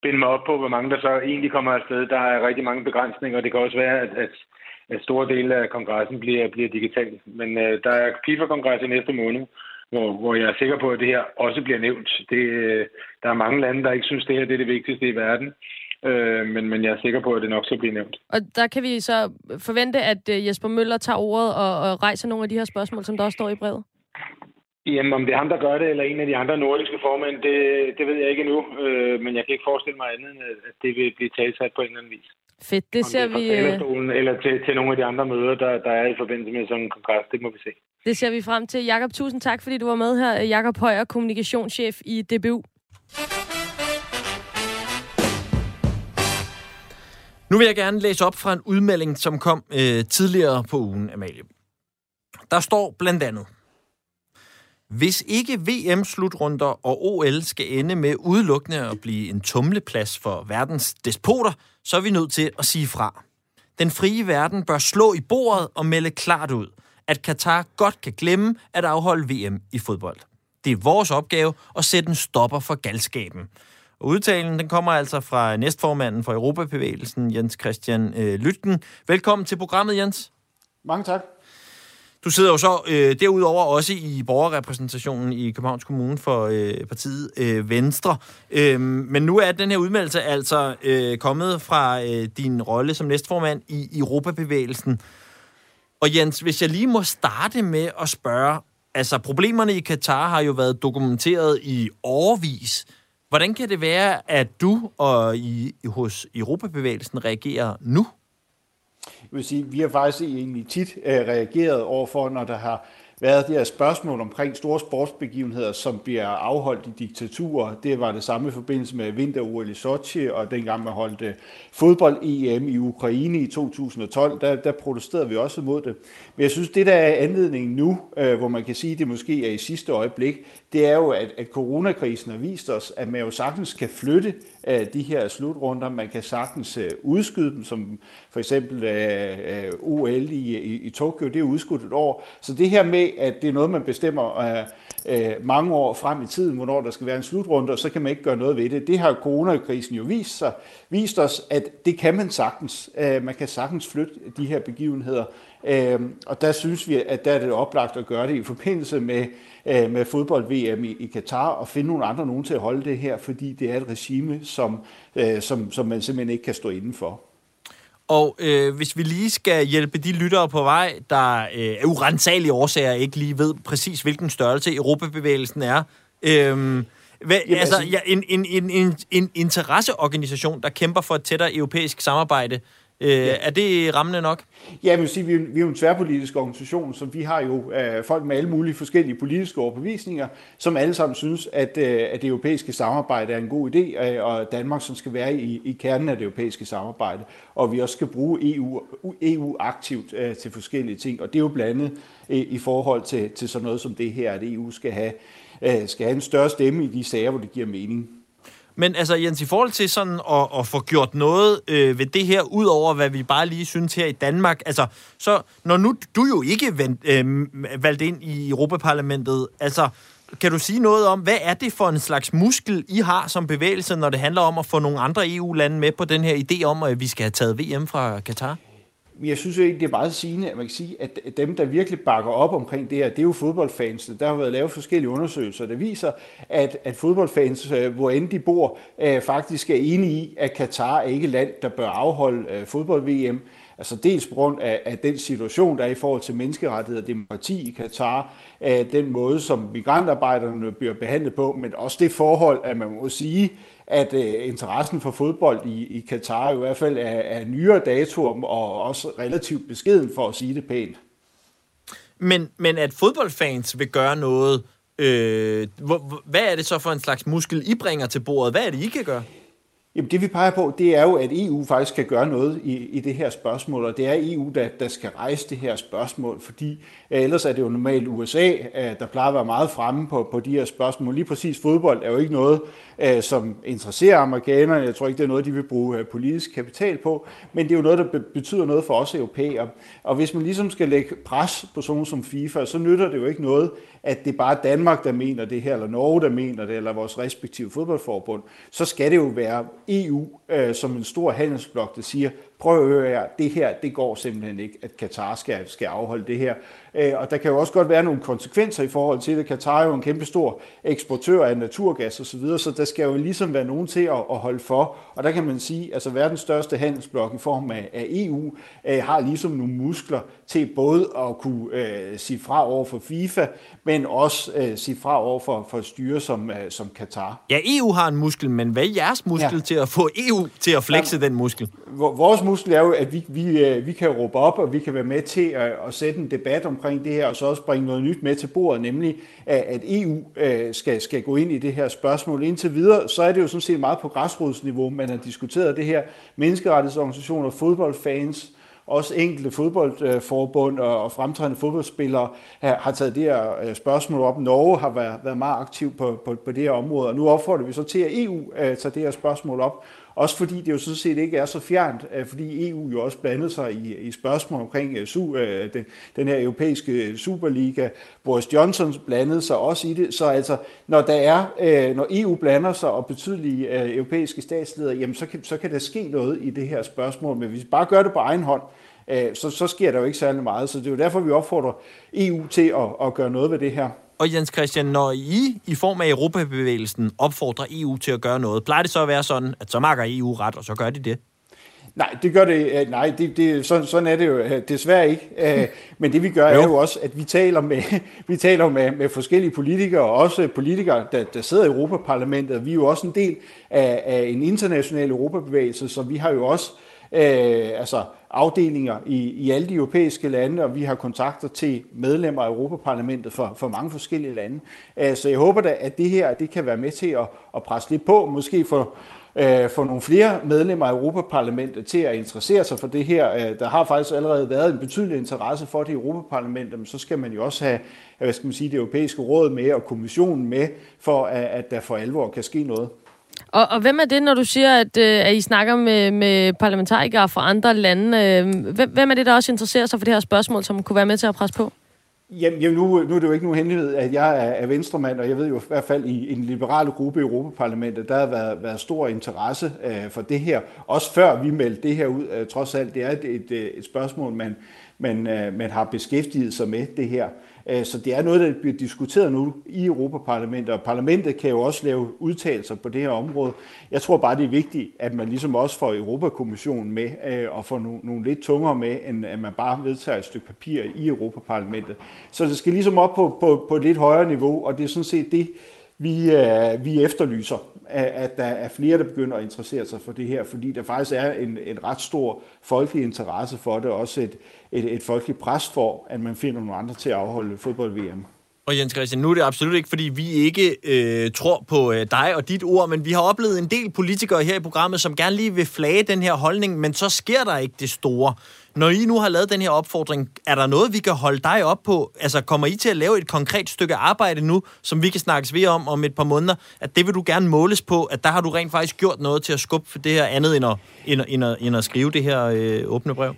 K: binde mig op på, hvor mange der så egentlig kommer afsted. Der er rigtig mange begrænsninger, og det kan også være, at, at, at store dele af kongressen bliver, bliver digital. Men øh, der er FIFA-kongres i næste måned, hvor, hvor jeg er sikker på, at det her også bliver nævnt. Det, øh, der er mange lande, der ikke synes, det her det er det vigtigste i verden. Øh, men, men jeg er sikker på, at det nok skal blive nævnt.
A: Og der kan vi så forvente, at øh, Jesper Møller tager ordet og, og rejser nogle af de her spørgsmål, som der også står i brevet.
K: Jamen, om det er ham, der gør det, eller en af de andre nordiske formænd, det, det ved jeg ikke endnu. Øh, men jeg kan ikke forestille mig andet, end at det vil blive talsat på en eller anden vis.
A: Fedt, det ser
K: det er
A: vi... øh,
K: eller til, til nogle af de andre møder, der, der er i forbindelse med sådan en kongres. Det må vi se.
A: Det ser vi frem til. Jakob, tusind tak, fordi du var med her. Jakob Højer, kommunikationschef i DBU.
B: Nu vil jeg gerne læse op fra en udmelding, som kom øh, tidligere på ugen, Amalie. Der står blandt andet, hvis ikke VM-slutrunder og OL skal ende med udelukkende at blive en tumleplads for verdens despoter, så er vi nødt til at sige fra. Den frie verden bør slå i bordet og melde klart ud, at Katar godt kan glemme at afholde VM i fodbold. Det er vores opgave at sætte en stopper for galskaben. Og udtalen den kommer altså fra næstformanden for Europabevægelsen, Jens Christian øh, Velkommen til programmet, Jens.
L: Mange tak.
B: Du sidder jo så øh, derudover også i borgerrepræsentationen i Københavns Kommune for øh, partiet øh, Venstre. Øh, men nu er den her udmeldelse altså øh, kommet fra øh, din rolle som næstformand i Europabevægelsen. Og Jens, hvis jeg lige må starte med at spørge, altså problemerne i Katar har jo været dokumenteret i årvis. Hvordan kan det være, at du og I hos Europabevægelsen reagerer nu?
L: Jeg vil sige, vi har faktisk egentlig tit øh, reageret overfor, når der har været det her spørgsmål omkring store sportsbegivenheder, som bliver afholdt i diktaturer. Det var det samme i forbindelse med vinter-OL i Sochi, og dengang man holdt øh, fodbold-EM i Ukraine i 2012, der, der protesterede vi også imod det. Men jeg synes, det der er anledningen nu, øh, hvor man kan sige, at det måske er i sidste øjeblik, det er jo, at, at coronakrisen har vist os, at man jo sagtens kan flytte øh, de her slutrunder. Man kan sagtens øh, udskyde dem, som for eksempel øh, øh, OL i, i, i Tokyo, det er udskudt et år. Så det her med, at det er noget, man bestemmer øh, øh, mange år frem i tiden, hvornår der skal være en slutrunde, og så kan man ikke gøre noget ved det. Det har coronakrisen jo vist, sig, vist os, at det kan man sagtens. Øh, man kan sagtens flytte de her begivenheder. Øh, og der synes vi, at der er det oplagt at gøre det i forbindelse med, øh, med fodbold-VM i, i Katar, og finde nogle andre nogen til at holde det her, fordi det er et regime, som, øh, som, som man simpelthen ikke kan stå indenfor.
B: Og øh, hvis vi lige skal hjælpe de lyttere på vej, der øh, af urensagelige årsager ikke lige ved præcis, hvilken størrelse Europabevægelsen er. Øh, hvad,
L: Jamen,
B: altså,
L: altså-
B: ja, en, en, en, en, en interesseorganisation, der kæmper for et tættere europæisk samarbejde. Øh, ja. Er det rammende nok?
L: Ja, jeg vil sige, vi er, vi er jo en tværpolitisk organisation, så vi har jo øh, folk med alle mulige forskellige politiske overbevisninger, som alle sammen synes, at, øh, at det europæiske samarbejde er en god idé, øh, og Danmark som skal være i, i kernen af det europæiske samarbejde, og vi også skal bruge EU, EU aktivt øh, til forskellige ting, og det er jo blandt andet øh, i forhold til, til sådan noget som det her, at EU skal have, øh, skal have en større stemme i de sager, hvor det giver mening.
B: Men altså, Jens, i forhold til sådan at, at få gjort noget øh, ved det her, ud over hvad vi bare lige synes her i Danmark, altså, så når nu du jo ikke vendt, øh, valgt ind i Europaparlamentet, altså, kan du sige noget om, hvad er det for en slags muskel, I har som bevægelse, når det handler om at få nogle andre EU-lande med på den her idé om, at vi skal have taget VM fra Katar?
L: Men jeg synes jo egentlig, det er meget sigende, at man kan sige, at dem, der virkelig bakker op omkring det her, det er jo fodboldfans. Der har været lavet forskellige undersøgelser, der viser, at, at fodboldfans, øh, hvor end de bor, øh, faktisk er enige i, at Katar er ikke land, der bør afholde øh, fodbold-VM. Altså dels på grund af, af den situation, der er i forhold til menneskerettigheder og demokrati i Katar, af den måde, som migrantarbejderne bliver behandlet på, men også det forhold, at man må sige, at uh, interessen for fodbold i, i Katar i hvert fald er, er nyere dato og også relativt beskeden for at sige det pænt.
B: Men, men at fodboldfans vil gøre noget, øh, hvad er det så for en slags muskel, I bringer til bordet? Hvad er det, I kan gøre?
L: Jamen det vi peger på, det er jo, at EU faktisk kan gøre noget i, i det her spørgsmål, og det er EU, der, der skal rejse det her spørgsmål, fordi ellers er det jo normalt USA, der plejer at være meget fremme på, på de her spørgsmål. Lige præcis fodbold er jo ikke noget, som interesserer amerikanerne. Jeg tror ikke, det er noget, de vil bruge politisk kapital på, men det er jo noget, der betyder noget for os europæere. Og hvis man ligesom skal lægge pres på sådan som FIFA, så nytter det jo ikke noget, at det er bare Danmark, der mener det her, eller Norge, der mener det, eller vores respektive fodboldforbund. Så skal det jo være EU øh, som en stor handelsblok, der siger, prøv at høre her, det her, det går simpelthen ikke, at Katar skal, skal afholde det her. Øh, og der kan jo også godt være nogle konsekvenser i forhold til det. Katar er jo en kæmpe stor eksportør af naturgas osv., så, videre, så der skal jo ligesom være nogen til at, at holde for. Og der kan man sige, at altså verdens største handelsblok i form af, af EU øh, har ligesom nogle muskler til både at kunne øh, sige fra over for FIFA, men også øh, sige fra over for, for styre som, øh, som Katar.
B: Ja, EU har en muskel, men hvad er jeres muskel ja. til at få EU til at flexe ja, den muskel?
L: Vores muskel er jo, at vi, vi, øh, vi kan råbe op, og vi kan være med til at, at sætte en debat omkring det her, og så også bringe noget nyt med til bordet, nemlig at EU øh, skal, skal gå ind i det her spørgsmål. Indtil videre, så er det jo sådan set meget på græsrodsniveau, man har diskuteret det her. Menneskerettighedsorganisationer, fodboldfans, også enkelte fodboldforbund øh, og fremtrædende fodboldspillere har taget det her spørgsmål op. Norge har været, været meget aktiv på, på, på det her område, og nu opfordrer vi så til, at EU tager det her spørgsmål op. Også fordi det jo sådan set ikke er så fjernt, øh, fordi EU jo også blandede sig i, i spørgsmål omkring øh, su, øh, den, den her europæiske Superliga. Boris Johnson blandede sig også i det. Så altså, når, der er, når EU blander sig og betydelige europæiske statsledere, jamen så kan, så kan der ske noget i det her spørgsmål. Men hvis vi bare gør det på egen hånd, så, så sker der jo ikke særlig meget. Så det er jo derfor, vi opfordrer EU til at, at gøre noget ved det her.
B: Og Jens Christian, når I i form af Europabevægelsen opfordrer EU til at gøre noget, plejer det så at være sådan, at så makker EU ret, og så gør de det?
L: Nej, det gør det. Øh, nej, det, det, sådan, sådan er det jo øh, desværre ikke. Øh, men det vi gør jo. er jo også, at vi taler med, vi taler med, med forskellige politikere, og også politikere, der, der sidder i Europaparlamentet. Vi er jo også en del af, af en international europabevægelse, så vi har jo også øh, altså afdelinger i, i alle de europæiske lande, og vi har kontakter til medlemmer af Europaparlamentet for, for mange forskellige lande. Øh, så jeg håber da, at det her det kan være med til at, at presse lidt på, måske for øh, få nogle flere medlemmer af Europaparlamentet til at interessere sig for det her. Øh, der har faktisk allerede været en betydelig interesse for det i Europaparlamentet, men så skal man jo også have hvad skal man sige, det europæiske råd med og kommissionen med, for at, at der for alvor kan ske noget.
A: Og, og hvem er det, når du siger, at, øh, at I snakker med, med parlamentarikere fra andre lande? Øh, hvem, hvem er det, der også interesserer sig for det her spørgsmål, som kunne være med til at presse på?
L: Jamen, jamen nu, nu er det jo ikke nogen hemmelighed, at jeg er, er venstremand, og jeg ved jo i hvert fald i, i liberal gruppe i Europaparlamentet, der har været, været stor interesse øh, for det her. Også før vi meldte det her ud, øh, trods alt, det er et, et, et spørgsmål, man, man, øh, man har beskæftiget sig med det her. Øh, så det er noget, der bliver diskuteret nu i Europaparlamentet, og parlamentet kan jo også lave udtalelser på det her område. Jeg tror bare, det er vigtigt, at man ligesom også får Europakommissionen med, øh, og får nogle lidt tungere med, end at man bare vedtager et stykke papir i Europaparlamentet. Så det skal ligesom op på, på, på et lidt højere niveau, og det er sådan set det, vi, øh, vi efterlyser, at der er flere, der begynder at interessere sig for det her, fordi der faktisk er en, en ret stor folkelig interesse for det, også et, et, et folkeligt pres for, at man finder nogle andre til at afholde fodbold-VM.
B: Og Jens Christian, nu er det absolut ikke, fordi vi ikke øh, tror på øh, dig og dit ord, men vi har oplevet en del politikere her i programmet, som gerne lige vil flage den her holdning, men så sker der ikke det store. Når I nu har lavet den her opfordring, er der noget, vi kan holde dig op på? Altså, kommer I til at lave et konkret stykke arbejde nu, som vi kan snakkes ved om om et par måneder, at det vil du gerne måles på, at der har du rent faktisk gjort noget til at skubbe for det her andet, end at, end, end at, end at skrive det her øh, åbne brev?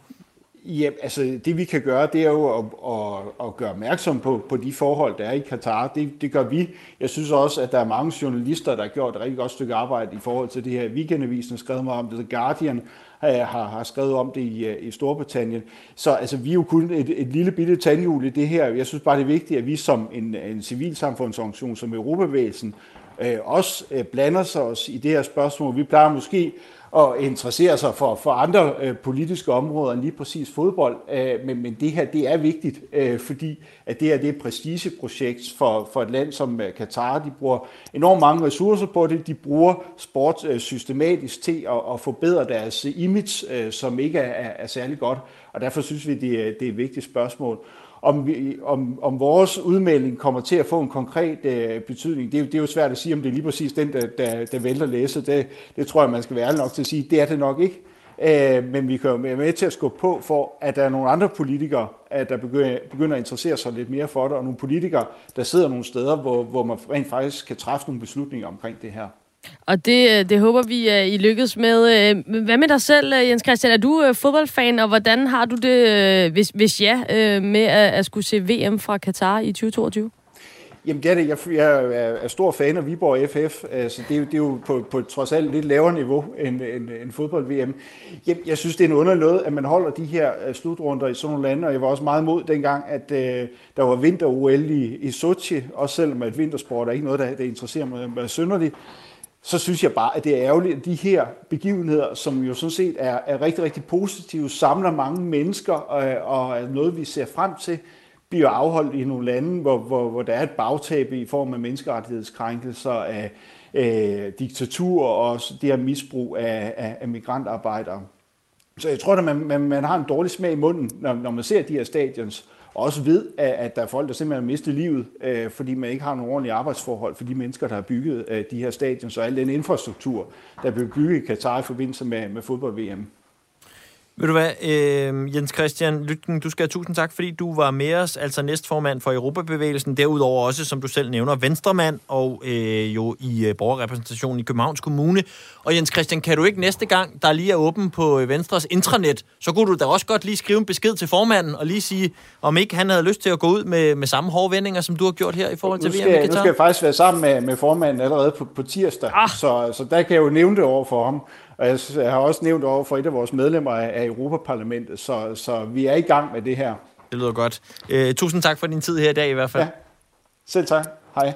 L: Ja, altså det vi kan gøre, det er jo at, at, at gøre opmærksom på, på de forhold, der er i Katar. Det, det gør vi. Jeg synes også, at der er mange journalister, der har gjort et rigtig godt stykke arbejde i forhold til det her. Weekendavisen har skrevet meget om det, The Guardian øh, har, har skrevet om det i, øh, i Storbritannien. Så altså, vi er jo kun et, et lille bitte tandhjul i det her. Jeg synes bare, det er vigtigt, at vi som en, en civilsamfundsorganisation, som Europavæsen, øh, også øh, blander sig os i det her spørgsmål. Vi plejer måske og interesserer sig for, for andre øh, politiske områder end lige præcis fodbold. Øh, men, men det her, det er vigtigt, øh, fordi at det her det er et prestigeprojekt for, for et land som øh, Katar. De bruger enormt mange ressourcer på det. De bruger sport øh, systematisk til at, at forbedre deres image, øh, som ikke er, er, er særlig godt. Og derfor synes vi, det, det er et vigtigt spørgsmål om, vi, om, om vores udmelding kommer til at få en konkret øh, betydning, det er, det er jo svært at sige, om det er lige præcis den, der, der, der vælter læse. Det, det tror jeg, man skal være ærlig nok til at sige. Det er det nok ikke. Øh, men vi kan jo være med til at skubbe på for, at der er nogle andre politikere, at der begynder, begynder at interessere sig lidt mere for det, og nogle politikere, der sidder nogle steder, hvor, hvor man rent faktisk kan træffe nogle beslutninger omkring det her.
A: Og det, øh, det håber vi, at I lykkes med. Øh, hvad med dig selv, Jens Christian? Er du fodboldfan, og hvordan har du det, hvis, hvis ja, med at, at skulle se VM fra Katar i 2022?
L: Jamen det er det. Jeg, jeg er stor fan af Viborg FF, så det er, det er jo på, på trods alt lidt lavere niveau end, end, end fodbold-VM. Jeg, jeg synes, det er en underlig noget, at man holder de her slutrunder i sådan nogle lande, og jeg var også meget imod dengang, at uh, der var vinter-OL i, i Sochi, også selvom at vintersport er ikke noget, der, der interesserer mig, mig synderligt så synes jeg bare, at det er ærgerligt, at de her begivenheder, som jo sådan set er, er rigtig, rigtig positive, samler mange mennesker og, og er noget, vi ser frem til, bliver afholdt i nogle lande, hvor, hvor, hvor der er et bagtab i form af menneskerettighedskrænkelser, af, øh, diktatur og også det her misbrug af, af, af migrantarbejdere. Så jeg tror, at man, man, man har en dårlig smag i munden, når, når man ser de her stadions også ved, at der er folk, der simpelthen har mistet livet, øh, fordi man ikke har nogle ordentlige arbejdsforhold for de mennesker, der har bygget øh, de her stadions og al den infrastruktur, der blev bygget i Katar i forbindelse med, med fodbold-VM.
B: Ved du hvad, øh, Jens Christian Lytken, du skal have tusind tak, fordi du var med os, altså næstformand for Europabevægelsen, derudover også, som du selv nævner, venstremand og øh, jo i øh, borgerrepræsentationen i Københavns Kommune. Og Jens Christian, kan du ikke næste gang, der lige er åben på øh, Venstres intranet, så kunne du da også godt lige skrive en besked til formanden og lige sige, om ikke han havde lyst til at gå ud med, med samme hårde vendinger, som du har gjort her i forhold til
L: VM Nu skal jeg faktisk være sammen med, med formanden allerede på, på tirsdag, ah. så, så der kan jeg jo nævne det over for ham. Og jeg har også nævnt over for et af vores medlemmer af Europaparlamentet, så, så vi er i gang med det her.
B: Det lyder godt. Uh, tusind tak for din tid her i dag i hvert fald. Ja.
L: Selv tak. Hej.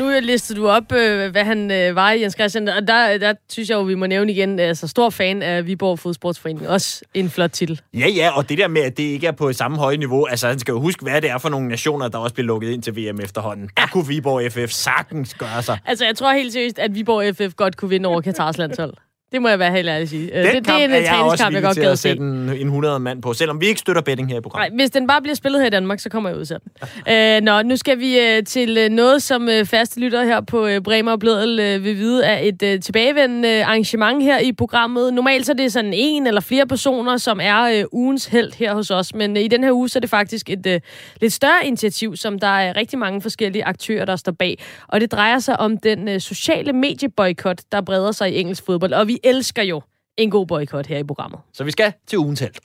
A: Nu listede du op, øh, hvad han øh, var i, Jens Christian, og der, der synes jeg jo, vi må nævne igen, altså stor fan af Viborg Fodsportsforening. Også en flot titel.
B: Ja, ja, og det der med, at det ikke er på samme høje niveau, altså han skal jo huske, hvad det er for nogle nationer, der også bliver lukket ind til VM efterhånden. Der kunne Viborg FF sagtens gøre sig.
A: Altså jeg tror helt seriøst, at Viborg FF godt kunne vinde over Katars landshold. Det må jeg være helt ærlig at sige.
B: Den det, det er en er jeg også jeg godt til at sætte en, en 100 mand på, selvom vi ikke støtter betting her i programmet.
A: Nej, hvis den bare bliver spillet her i Danmark, så kommer jeg ud til den. øh, nå, nu skal vi øh, til øh, noget, som øh, faste lytter her på øh, Bremer og Bledel øh, vil vide, er et øh, tilbagevendende arrangement her i programmet. Normalt så er det sådan en eller flere personer, som er øh, ugens held her hos os, men øh, i den her uge så er det faktisk et øh, lidt større initiativ, som der er rigtig mange forskellige aktører, der står bag. Og det drejer sig om den øh, sociale medieboykot, der breder sig i engelsk fodbold. Og vi elsker jo en god boykot her i programmet.
B: Så vi skal til ugentalt.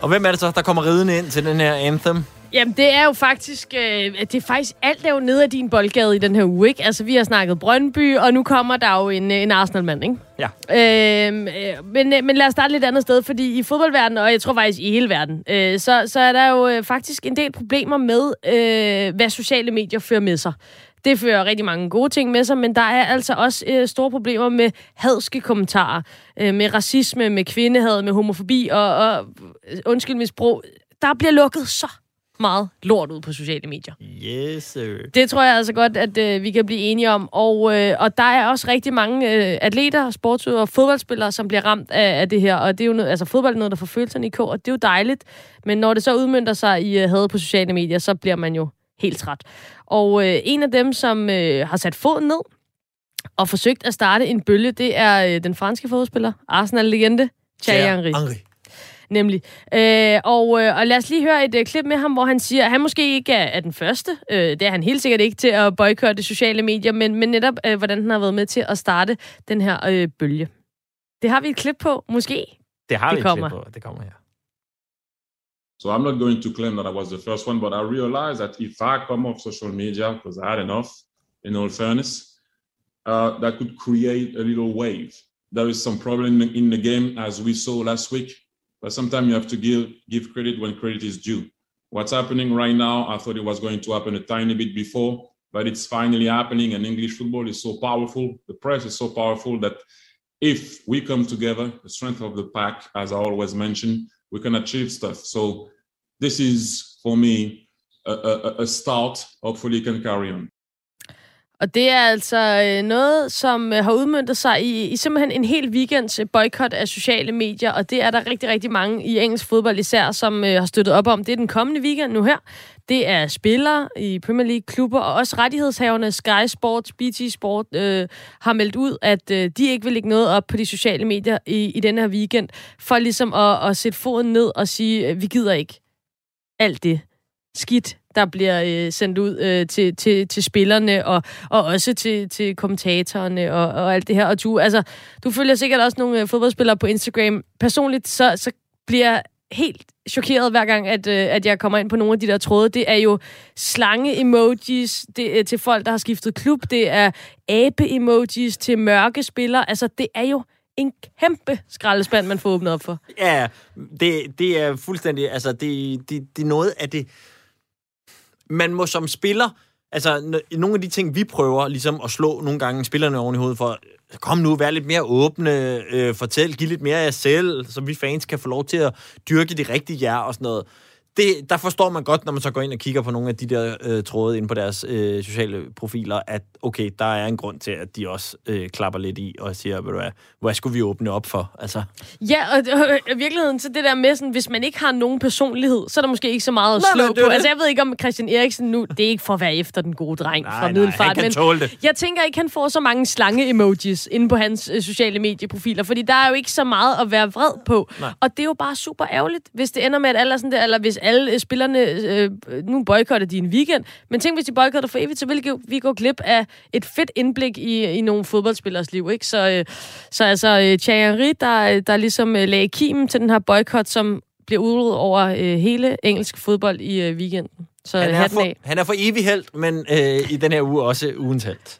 B: Og hvem er det så, der kommer ridende ind til den her anthem?
A: Jamen, det er jo faktisk, øh, det er faktisk alt er jo nede af din boldgade i den her uge, ikke? Altså, vi har snakket Brøndby, og nu kommer der jo en, en Arsenal-mand, ikke?
B: Ja.
A: Øhm, øh, men, men lad os starte lidt andet sted, fordi i fodboldverdenen, og jeg tror faktisk i hele verden, øh, så, så er der jo øh, faktisk en del problemer med, øh, hvad sociale medier fører med sig. Det fører rigtig mange gode ting med sig, men der er altså også øh, store problemer med hadske kommentarer, øh, med racisme, med kvindehad, med homofobi og, og undskyld misbrug. Der bliver lukket så meget lort ud på sociale medier.
B: Yes, sir.
A: Det tror jeg altså godt, at øh, vi kan blive enige om. Og, øh, og der er også rigtig mange øh, atleter, sportsudøvere og fodboldspillere, som bliver ramt af, af det her. Og det er jo noget, altså fodbold er noget, der får følelserne i kog, og det er jo dejligt. Men når det så udmyndter sig i øh, had på sociale medier, så bliver man jo helt træt. Og øh, en af dem, som øh, har sat foden ned og forsøgt at starte en bølge, det er øh, den franske fodboldspiller, Arsenal-legende, Thierry Henry.
B: Henry.
A: Nemlig. Øh, og, øh, og lad os lige høre et øh, klip med ham, hvor han siger, at han måske ikke er, er den første. Øh, det er han helt sikkert ikke til at boykotte sociale medier, men, men netop, øh, hvordan han har været med til at starte den her øh, bølge. Det har vi et klip på, måske.
B: Det har
A: Det
B: vi
A: kommer.
B: et klip på. Det kommer her.
M: So I'm not going to claim that I was the first one, but I realized that if I come off social media, because I had enough, in all fairness, uh, that could create a little wave. There is some problem in, in the game, as we saw last week, but sometimes you have to give, give credit when credit is due. What's happening right now, I thought it was going to happen a tiny bit before, but it's finally happening, and English football is so powerful, the press is so powerful that if we come together, the strength of the pack, as I always mention, we can achieve stuff. So this is for me a, a, a start. Hopefully, can carry on.
A: Og det er altså øh, noget, som øh, har udmyndtet sig i, i simpelthen en hel weekends øh, boykot af sociale medier, og det er der rigtig, rigtig mange i engelsk fodbold især, som har støttet op om. Det er den kommende weekend nu her. Det er spillere i Premier League klubber, og også rettighedshaverne Sky Sports, BT Sport øh, har meldt ud, at øh, de ikke vil lægge noget op på de sociale medier i, i denne her weekend, for ligesom at, at sætte foden ned og sige, øh, vi gider ikke alt det skidt, der bliver øh, sendt ud øh, til, til, til spillerne, og, og også til, til kommentatorerne og, og alt det her. Og du, altså, du følger sikkert også nogle øh, fodboldspillere på Instagram. Personligt, så, så bliver jeg helt chokeret hver gang, at, øh, at jeg kommer ind på nogle af de der tråde. Det er jo slange-emojis det øh, til folk, der har skiftet klub. Det er abe-emojis til mørke spillere. Altså, det er jo en kæmpe skraldespand, man får åbnet op for.
B: Ja, det, det er fuldstændig... Altså, det, det, det er noget af det... Man må som spiller... Altså, nogle af de ting, vi prøver ligesom at slå nogle gange spillerne oven i hovedet for, kom nu, vær lidt mere åbne, øh, fortæl, giv lidt mere af jer selv, så vi fans kan få lov til at dyrke det rigtige jer og sådan noget. Det, der forstår man godt, når man så går ind og kigger på nogle af de der øh, tråde ind på deres øh, sociale profiler, at okay, der er en grund til, at de også øh, klapper lidt i og siger, ved du hvad, hvad skulle vi åbne op for? Altså,
A: Ja, og, og i virkeligheden, så det der med, sådan, hvis man ikke har nogen personlighed, så er der måske ikke så meget at
B: Nej,
A: slå
B: nej, er
A: på. Altså, jeg ved ikke, om Christian Eriksen nu, det er ikke for at være efter den gode dreng
B: Nej,
A: fra
B: nej,
A: Middelfart.
B: kan
A: men
B: det.
A: Jeg tænker ikke, han får så mange slange-emojis inde på hans øh, sociale medieprofiler, fordi der er jo ikke så meget at være vred på.
B: Nej.
A: Og det er jo bare super ærgerligt, hvis det ender med, at alle sådan der, eller hvis alle øh, spillerne, øh, nu boykotter de en weekend, men tænk, hvis de boykotter for evigt, så vil vi gå glip af et fedt indblik i, i nogle fodboldspillers liv, ikke? Så, øh, så altså, øh, Thierry, der, der ligesom øh, lagde kimen til den her boykot, som bliver udrullet over øh, hele engelsk fodbold i øh, weekenden. Så
B: han, er for, han er for evig held, men øh, i den her uge også ugens held.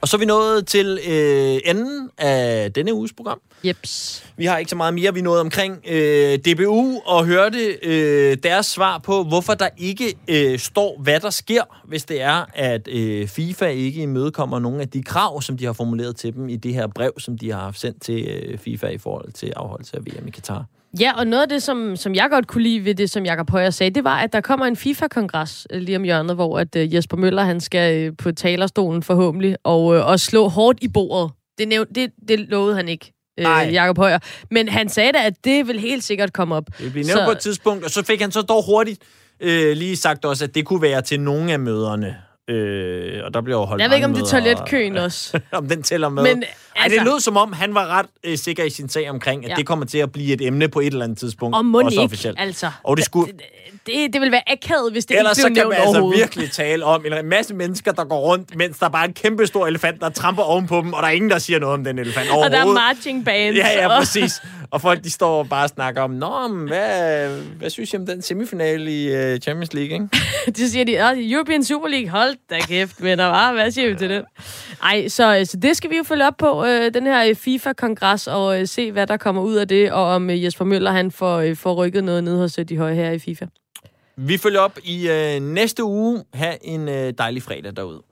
B: Og så er vi nået til øh, enden af denne uges program.
A: Jeps.
B: Vi har ikke så meget mere. Vi nået omkring øh, DBU og hørte øh, deres svar på, hvorfor der ikke øh, står, hvad der sker, hvis det er, at øh, FIFA ikke imødekommer nogle af de krav, som de har formuleret til dem i det her brev, som de har haft sendt til øh, FIFA i forhold til afholdelse af VM i Katar.
A: Ja, og noget af det, som, som jeg godt kunne lide ved det, som Jakob Højer sagde, det var, at der kommer en FIFA-kongres øh, lige om hjørnet, hvor at, øh, Jesper Møller han skal øh, på talerstolen forhåbentlig og, øh, og slå hårdt i bordet. Det, næv- det, det lovede han ikke, øh, Jakob Højer. Men han sagde da, at det vil helt sikkert komme op.
B: Det bliver nævnt på et tidspunkt, og så fik han så dog hurtigt øh, lige sagt også, at det kunne være til nogle af møderne. Øh, og der bliver jo holdt
A: Jeg ved ikke, om det er toiletkøen også.
B: og- om den tæller med.
A: Men,
B: Ej,
A: altså-
B: det lød som om, han var ret øh, sikker i sin sag omkring, at
A: Ja.
B: det kommer til at blive et emne på et eller andet tidspunkt.
A: Og må
B: også
A: ikke,
B: officielt.
A: altså.
B: Og det skulle...
A: Det, det vil være akavet, hvis det
B: Ellers
A: ikke
B: så
A: blev
B: kan
A: nævnt
B: man altså
A: overhovedet.
B: virkelig tale om en masse mennesker, der går rundt, mens der bare er en kæmpe stor elefant, der tramper ovenpå dem, og der er ingen, der siger noget om den elefant
A: Og der
B: overhovedet.
A: er marching bands.
B: Ja, ja, præcis. Og folk, de står og bare snakker om, Nå, men hvad, hvad synes I om den semifinale i uh, Champions League, ikke?
A: det siger de, "Åh, European Super League, hold da kæft, hva? hvad siger vi til det? Ej, så, så det skal vi jo følge op på, øh, den her øh, FIFA-kongres, og øh, se, hvad der kommer ud af det, og om øh, Jesper Møller, han får, øh, får rykket noget ned hos øh, de høje her i FIFA.
B: Vi følger op i øh, næste uge. Ha' en øh, dejlig fredag derude.